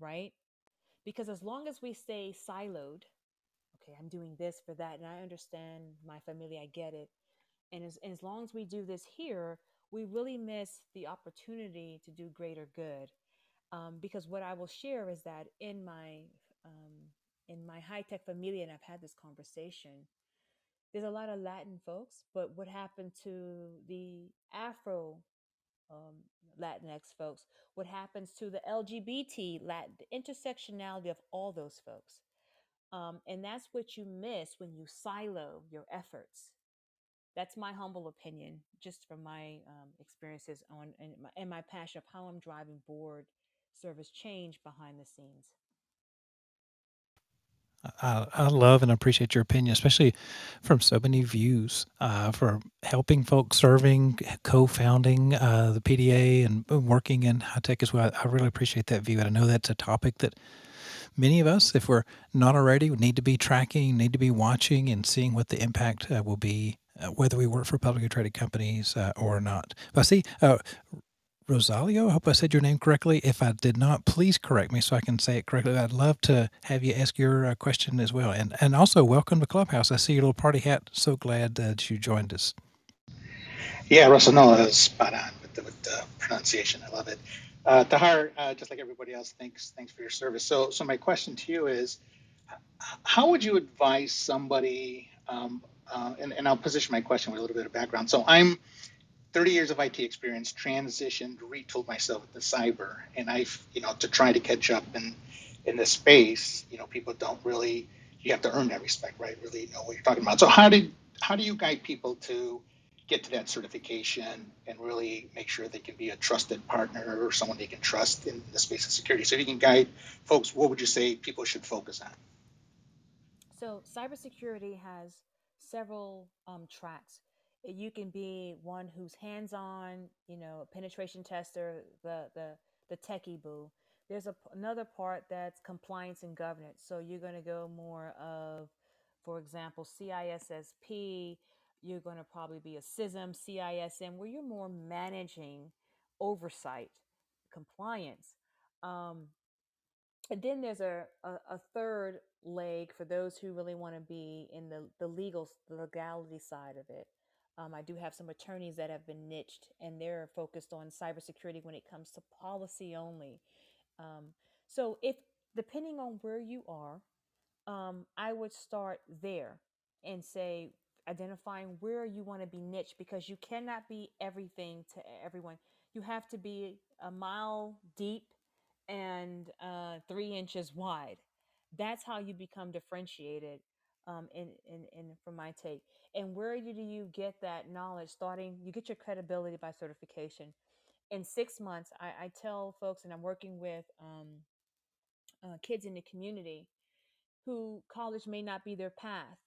right? Because as long as we stay siloed, okay, I'm doing this for that, and I understand my family, I get it. And as, as long as we do this here, we really miss the opportunity to do greater good. Um, because what I will share is that in my um, in my high tech family, and I've had this conversation, there's a lot of Latin folks, but what happened to the Afro um, Latinx folks? What happens to the LGBT Latin, the intersectionality of all those folks? Um, and that's what you miss when you silo your efforts. That's my humble opinion, just from my um, experiences on and my, and my passion of how I'm driving board service change behind the scenes. I, I love and appreciate your opinion, especially from so many views uh, for helping folks serving, co-founding uh, the PDA, and working in high tech as well. I, I really appreciate that view, and I know that's a topic that many of us, if we're not already, need to be tracking, need to be watching, and seeing what the impact uh, will be, uh, whether we work for publicly traded companies uh, or not. But I see uh, Rosalio, I hope I said your name correctly. If I did not, please correct me so I can say it correctly. I'd love to have you ask your uh, question as well. And and also welcome to Clubhouse. I see your little party hat. So glad that you joined us. Yeah, no, that's spot on with the, with the pronunciation. I love it. Uh, Tahjar, uh, just like everybody else, thanks thanks for your service. So, so my question to you is, how would you advise somebody? Um, uh, and, and I'll position my question with a little bit of background. So, I'm 30 years of IT experience, transitioned, retooled myself into cyber, and I've, you know, to try to catch up in in this space, you know, people don't really, you have to earn that respect, right? Really know what you're talking about. So how did how do you guide people to get to that certification and really make sure they can be a trusted partner or someone they can trust in the space of security? So if you can guide folks, what would you say people should focus on? So, cybersecurity has several um, tracks. You can be one who's hands-on, you know, a penetration tester, the the the techie boo. There's a, another part that's compliance and governance. So you're going to go more of, for example, CISSP. You're going to probably be a CISM, CISM, where you're more managing oversight, compliance. Um, and then there's a, a, a third leg for those who really want to be in the, the legal the legality side of it um, i do have some attorneys that have been niched and they're focused on cybersecurity when it comes to policy only um, so if depending on where you are um, i would start there and say identifying where you want to be niche because you cannot be everything to everyone you have to be a mile deep and uh, three inches wide. That's how you become differentiated. Um, in, in, in from my take, and where do you get that knowledge? Starting, you get your credibility by certification. In six months, I, I tell folks, and I'm working with um, uh, kids in the community who college may not be their path.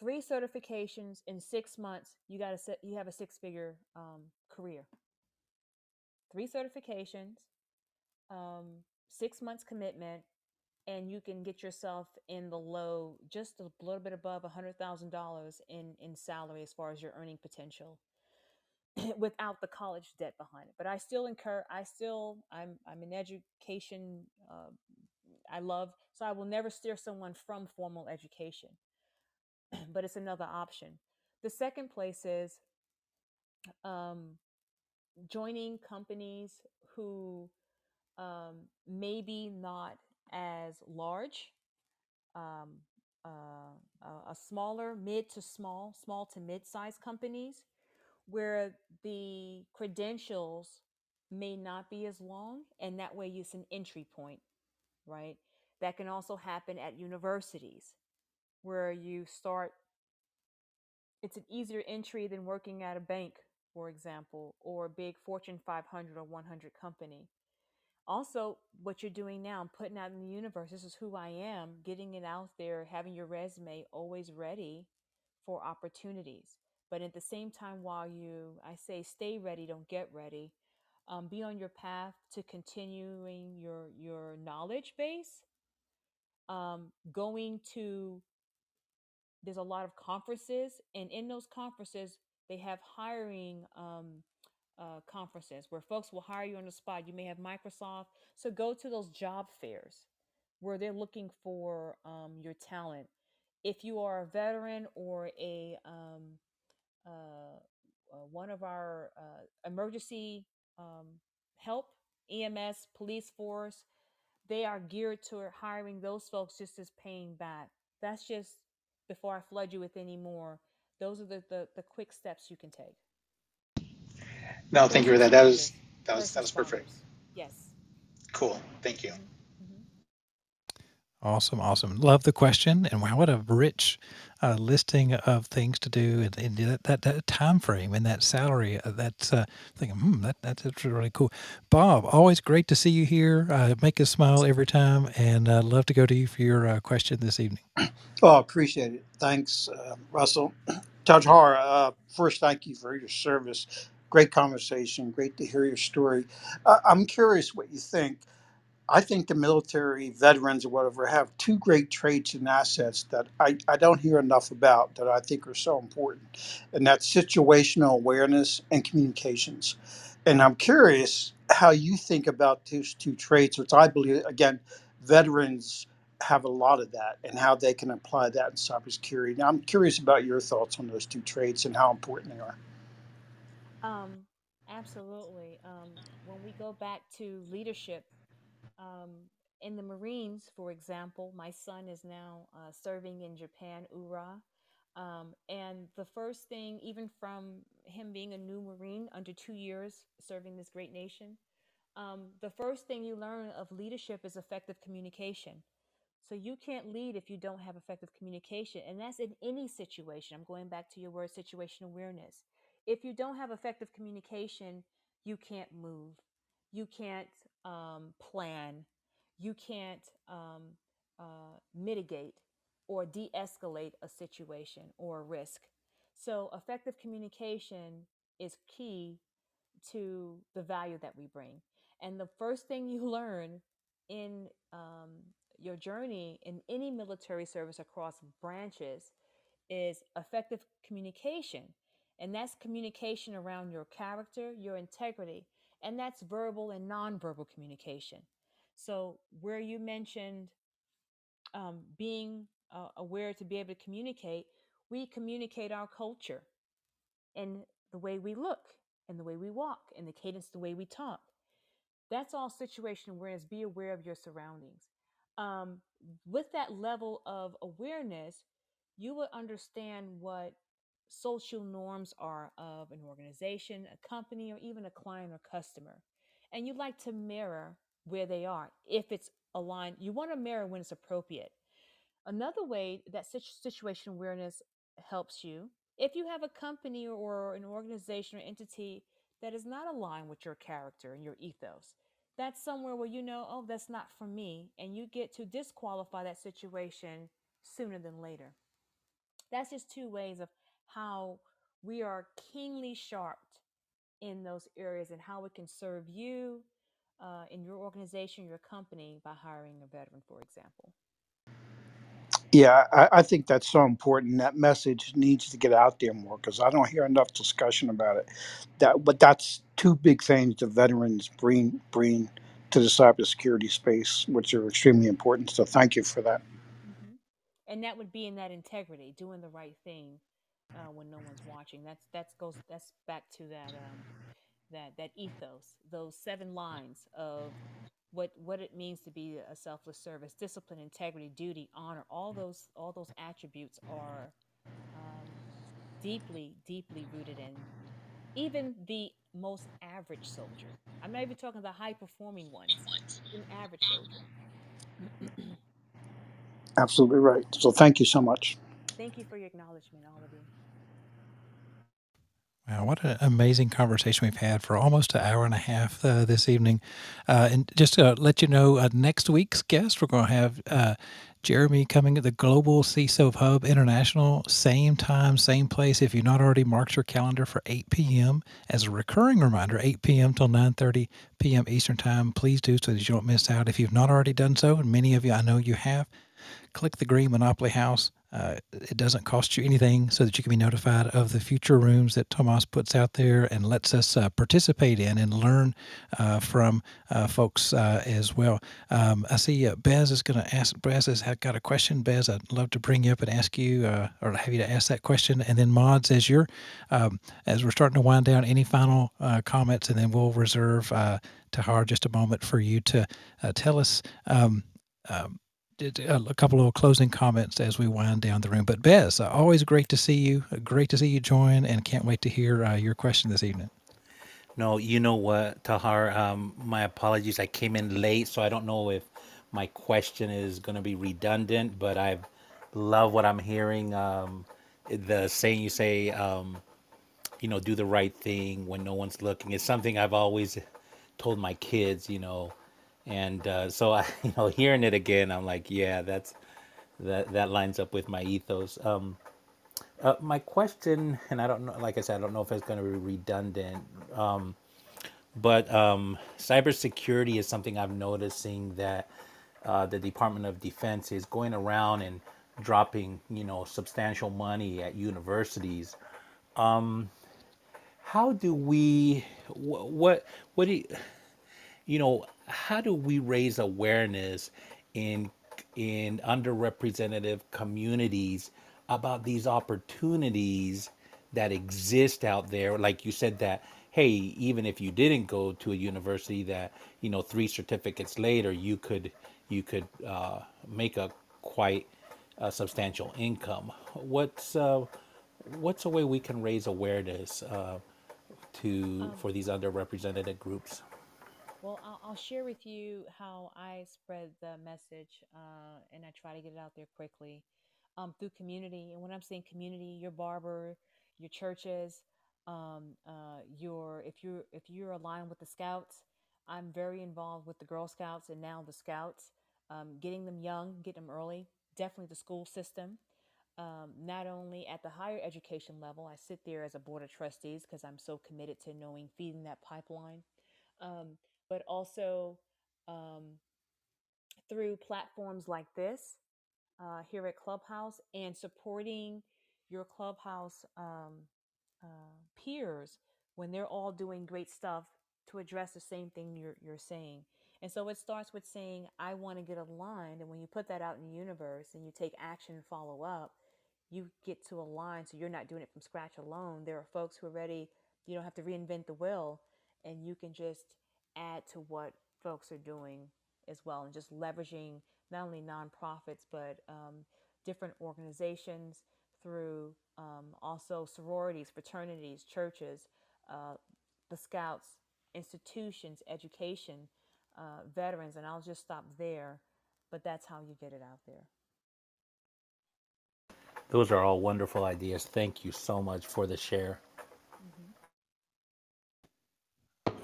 Three certifications in six months, you got to set, you have a six figure um, career. Three certifications, um, six months commitment, and you can get yourself in the low, just a little bit above hundred thousand dollars in in salary as far as your earning potential, <clears throat> without the college debt behind it. But I still incur, I still, I'm I'm in education. Uh, I love, so I will never steer someone from formal education, but it's another option. The second place is um, joining companies who um, maybe not as large, um, uh, a a smaller, mid to small, small to mid-sized companies where the credentials may not be as long, and that way it's an entry point, right? That can also happen at universities where you start, it's an easier entry than working at a bank, for example, or a big Fortune 500 or 100 company. Also what you're doing now putting out in the universe this is who i am getting it out there having your resume always ready for opportunities. But at the same time while you i say stay ready don't get ready um, be on your path to continuing your your knowledge base um, going to there's a lot of conferences and in those conferences they have hiring um, uh, conferences where folks will hire you on the spot. You may have microsoft. So go to those job fairs where they're looking for um, your talent. If you are a veteran or a um, uh, uh, one of our uh, emergency um, help ems police force they are geared to hiring those folks just as paying back. That's just before I flood you with any more. Those are the, the, the quick steps you can take. No, thank you for that. That was that was that was perfect. Yes. Cool. Thank you. Mm-hmm. Awesome, awesome. Love the question, and wow, what a rich uh, listing of things to do, and, and that, that that time frame and that salary. Uh, that's uh, thinking, hmm, that that's really cool. Bob, always great to see you here. Uh, make us smile every time, and uh, love to go to you for your uh, question this evening. <clears throat> Oh, appreciate it. Thanks, uh, Russell. <clears throat> Tahjar, uh, first, thank you for your service. Great conversation. Great to hear your story. Uh, I'm curious what you think. I think the military veterans or whatever have two great traits and assets that I, I don't hear enough about that I think are so important, and that's situational awareness and communications. And I'm curious how you think about those two traits, which I believe, again, veterans have a lot of that and how they can apply that in cybersecurity. Now, I'm curious about your thoughts on those two traits and how important they are. Um, absolutely. Um, when we go back to leadership, um, in the Marines, for example, my son is now uh, serving in Japan, URA. Um, and the first thing, even from him being a new Marine under two years serving this great nation, um, the first thing you learn of leadership is effective communication. So you can't lead if you don't have effective communication. And that's in any situation. I'm going back to your word situation awareness. If you don't have effective communication, you can't move. You can't um, plan. You can't um, uh, mitigate or de escalate a situation or a risk. So, effective communication is key to the value that we bring. And the first thing you <laughs> learn in um, your journey in any military service across branches is effective communication. And that's communication around your character, your integrity, and that's verbal and nonverbal communication. So, where you mentioned um, being uh, aware to be able to communicate, we communicate our culture and the way we look and the way we walk and the cadence the way we talk that's all situation awareness be aware of your surroundings um, with that level of awareness you will understand what social norms are of an organization a company or even a client or customer and you'd like to mirror where they are if it's aligned. You want to mirror when it's appropriate. Another way that situ- situation awareness helps you, if you have a company or an organization or entity that is not aligned with your character and your ethos, that's somewhere where you know, oh, that's not for me, and you get to disqualify that situation sooner than later. That's just two ways of how we are keenly sharp in those areas and how it can serve you uh, in your organization, your company, by hiring a veteran, for example. Yeah, I, I think that's so important. That message needs to get out there more because I don't hear enough discussion about it. That, but that's two big things the veterans bring bring to the cybersecurity space, which are extremely important. So thank you for that. hmm And that would be in that integrity, doing the right thing uh, when no one's watching. That's that's goes that's back to that um, that that ethos, those seven lines of what what it means to be a selfless service, discipline, integrity, duty, honor. All those all those attributes are um, deeply deeply rooted in even the most average soldier. I'm not even talking the high performing ones, an average soldier. Absolutely right. So thank you so much. Thank you for your acknowledgement, all of you. Wow, what an amazing conversation we've had for almost an hour and a half uh, this evening. Uh, and just to let you know, uh, next week's guest, we're going to have uh, Jeremy coming at the Global CISO Hub International, same time, same place. If you've not already marked your calendar for 8 p.m. as a recurring reminder, 8 p.m. till 9.30 p.m. Eastern Time, please do so that you don't miss out. If you've not already done so, and many of you I know you have, click the green Monopoly House. Uh, it doesn't cost you anything so that you can be notified of the future rooms that Tomas puts out there and lets us uh, participate in and learn uh, from uh, folks uh, as well. Um, I see uh, Bez is going to ask, Bez has got a question. Bez, I'd love to bring you up and ask you or have you to ask that question. And then Mods, as you're, um, as we're starting to wind down, any final comments, and then we'll reserve Tahjar just a moment for you to tell us. Um, um, a couple of closing comments as we wind down the room. But Bez, uh, always great to see you. Uh, great to see you join, and can't wait to hear uh, your question this evening. No, you know what, Tahjar? Um, my apologies. I came in late, so I don't know if my question is going to be redundant, but I love what I'm hearing. Um, the saying you say, um, you know, do the right thing when no one's looking is something I've always told my kids, you know, and uh, so I, <laughs> you know, hearing it again, I'm like, yeah, that's that that lines up with my ethos. Um, uh, my question, and I don't know, like I said, I don't know if it's going to be redundant, um, but um, cybersecurity is something I'm noticing that uh, the Department of Defense is going around and dropping, you know, substantial money at universities. Um, How do we, wh- what, what do you, you know, how do we raise awareness in in underrepresented communities about these opportunities that exist out there? Like you said that, hey, even if you didn't go to a university, that you know, three certificates later, you could you could uh, make a quite a substantial income. What's uh, what's a way we can raise awareness uh, to Um, for these underrepresented groups? Well, I'll, I'll share with you how I spread the message, uh, and I try to get it out there quickly um, through community. And when I'm saying community, your barber, your churches, um, uh, your if you're if you're aligned with the Scouts, I'm very involved with the Girl Scouts and now the Scouts, um, getting them young, getting them early. Definitely the school system. um, not only at the higher education level, I sit there as a board of trustees because I'm so committed to knowing feeding that pipeline, um, but also um, through platforms like this uh, here at Clubhouse and supporting your Clubhouse um, uh, peers when they're all doing great stuff to address the same thing you're, you're saying. And so it starts with saying, I want to get aligned. And when you put that out in the universe and you take action and follow up, you get to align so you're not doing it from scratch alone. There are folks who are ready, you don't have to reinvent the wheel, and you can just add to what folks are doing as well and just leveraging not only nonprofits but um, different organizations through um, also sororities, fraternities, churches, uh, the scouts, institutions, education, uh, veterans, and I'll just stop there. But that's how you get it out there. Those are all wonderful ideas. Thank you so much for the share. hmm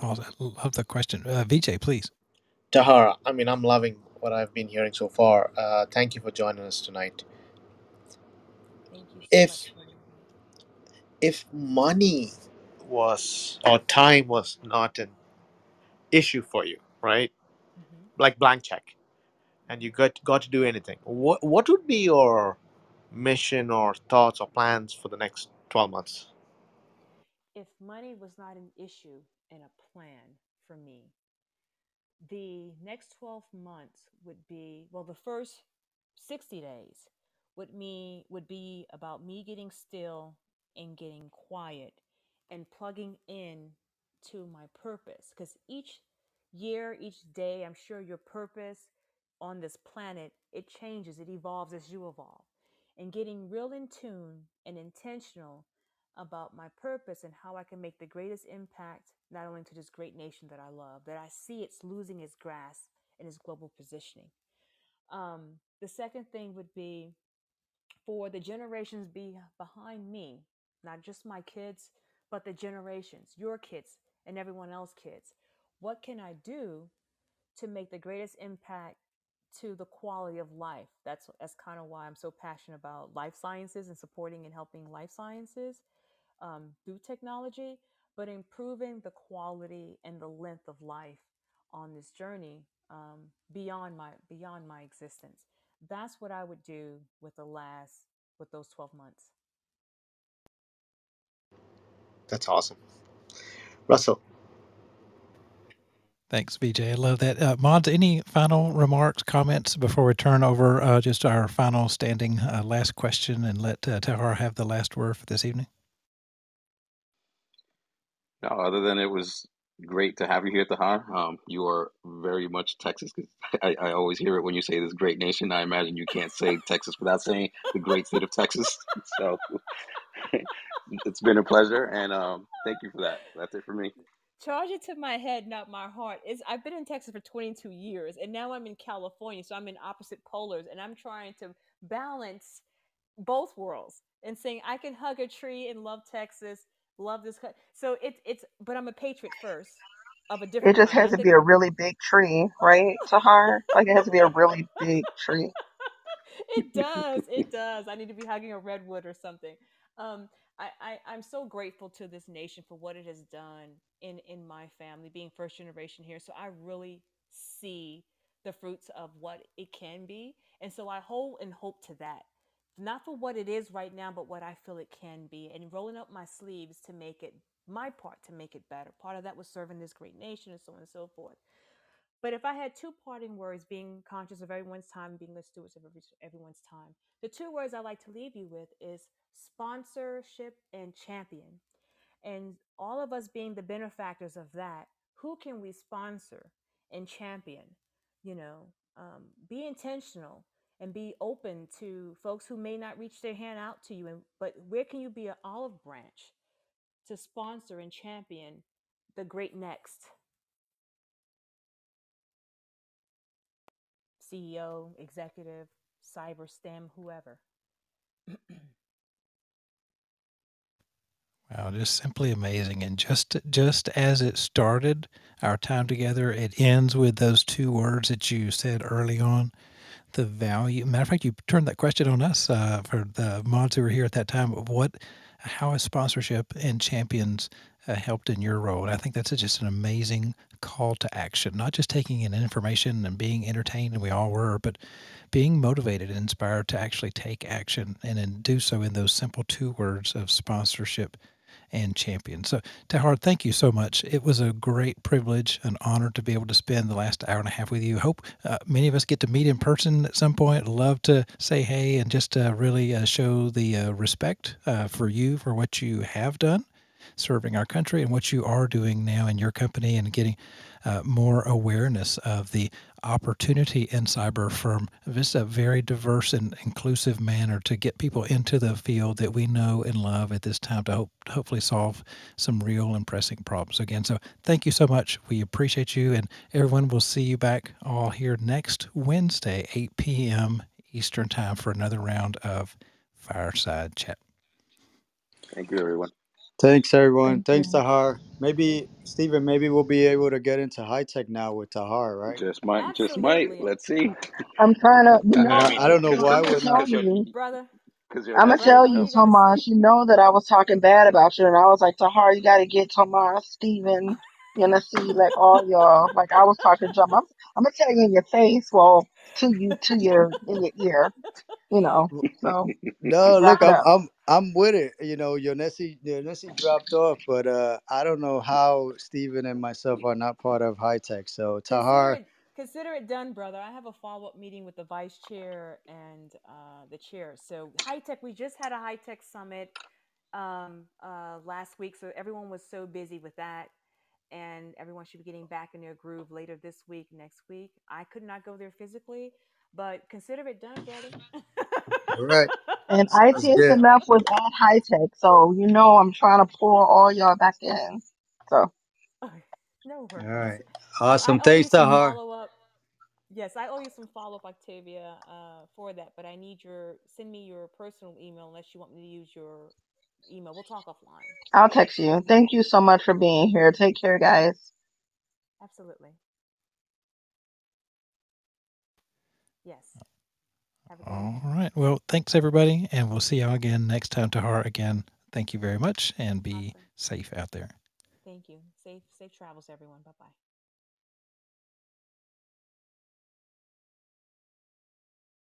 Oh, I love the question. Uh, VJ, please. Tahara, I mean, I'm loving what I've been hearing so far. Uh, thank you for joining us tonight. Thank you so If much for if money was or time was not an issue for you, right? hmm Like blank check, and you got got to do anything. What what would be your mission or thoughts or plans for the next twelve months? If money was not an issue and a plan for me, the next 12 months would be well the first 60 days would me would be about me getting still and getting quiet and plugging in to my purpose. Because each year each day i'm sure your purpose on this planet it changes it evolves as you evolve. And getting real in tune and intentional about my purpose and how I can make the greatest impact, not only to this great nation that I love, that I see it's losing its grasp and its global positioning. Um, the second thing would be for the generations be behind me, not just my kids, but the generations, your kids and everyone else's kids. What can I do to make the greatest impact to the quality of life? That's that's kind of why I'm so passionate about life sciences and supporting and helping life sciences um, through technology, but improving the quality and the length of life on this journey um, beyond my beyond my existence. That's what I would do with the last with those twelve months. That's awesome, Russell. Thanks, BJ. I love that. Uh, Mods, any final remarks, comments before we turn over uh, just our final standing uh, last question and let uh, Tahjar have the last word for this evening? No, other than it was great to have you here at the High. Um, you are very much Texas. 'cause <laughs> I, I always hear it when you say this great nation. I imagine you can't say <laughs> Texas without saying the great state of Texas. <laughs> So it's been a pleasure, and um, thank you for that. That's it for me. Charge it to my head, not my heart. Is I've been in Texas for 22 years, and now I'm in California, so I'm in opposite polars, and I'm trying to balance both worlds and saying I can hug a tree and love Texas, love this. So it's it's, but I'm a patriot first of a different. It just has to be a really big tree, right, Tahjar? Like it has to be a really big tree. <laughs> it does. It does. I need to be hugging a redwood or something. Um, I, I, I'm so grateful to this nation for what it has done in, in my family, being first generation here. So I really see the fruits of what it can be. And so I hold and hope to that. Not for what it is right now, but what I feel it can be. And rolling up my sleeves to make it my part to make it better. Part of that was serving this great nation and so on and so forth. But if I had two parting words, being conscious of everyone's time, being the stewards of every, everyone's time, the two words I like to leave you with is sponsorship and champion. And all of us being the benefactors of that, who can we sponsor and champion? You know, um, be intentional and be open to folks who may not reach their hand out to you. And but where can you be an olive branch to sponsor and champion the great next? CEO, executive, cyber, STEM, whoever. <clears throat> Wow, just simply amazing. And just just as it started, our time together, it ends with those two words that you said early on. The value. Matter of fact, you turned that question on us uh, for the mods who were here at that time. What, how has sponsorship and champions uh, helped in your role? And I think that's just an amazing call to action. Not just taking in information and being entertained, and we all were, but being motivated and inspired to actually take action and do so in those simple two words of sponsorship and champion. So, Tahjar, thank you so much. It was a great privilege, an honor to be able to spend the last hour and a half with you. Hope uh, many of us get to meet in person at some point. Love to say hey and just uh, really uh, show the uh, respect uh, for you for what you have done serving our country and what you are doing now in your company and getting uh, more awareness of the opportunity in cyber from just a very diverse and inclusive manner to get people into the field that we know and love at this time to hope, hopefully solve some real and pressing problems again. So thank you so much. We appreciate you and everyone will see you back all here next Wednesday, 8 p.m. Eastern time for another round of fireside chat. Thank you, everyone. Thanks, everyone. Thank Thanks, you. Tahjar. Maybe, Stephen, maybe we'll be able to get into high tech now with Tahjar, right? Just might, just might. Absolutely. Let's see. I'm trying to, you I know, I don't, I don't know because why I'm gonna we're because tell not. because you're you. Brother, because you're I'm gonna brother, tell what you, you got to? Tomas. You know that I was talking bad about you, and I was like, Tahjar, you got to get Tomas, Steven, Yancy, like all y'all. Like I was talking jump. I'm, I'm gonna tell you in your face, well, to you, to your in your ear, you know. So No, wrap look, it I'm, up. I'm, I'm with it. You know, Yonesi, Yonesi dropped off, but uh, I don't know how Stephen and myself are not part of high tech. So Consider Tahjar, it consider it done, brother. I have a follow up meeting with the vice chair and uh, the chair. So high tech, we just had a high tech summit um, uh, last week, so everyone was so busy with that, and everyone should be getting back in their groove later this week, next week. I could not go there physically, but consider it done, brother. all right, And sounds good. ITSMF was at high tech, so you know I'm trying to pull all y'all back in. So Okay, no All worries. right, I awesome. owe you Thanks, some Tahjar. follow up. Yes, I owe you some follow up, Octavia, uh, for that. But I need your send me your personal email unless you want me to use your email. We'll talk offline. I'll text you. Thank you so much for being here. Take care, guys. Absolutely. Yes. Have a good All evening. right. Well, thanks everybody, and we'll see y'all again next time. Tahjar, again, thank you very much, and be Awesome. safe out there. Thank you. Safe safe travels, everyone. Bye bye.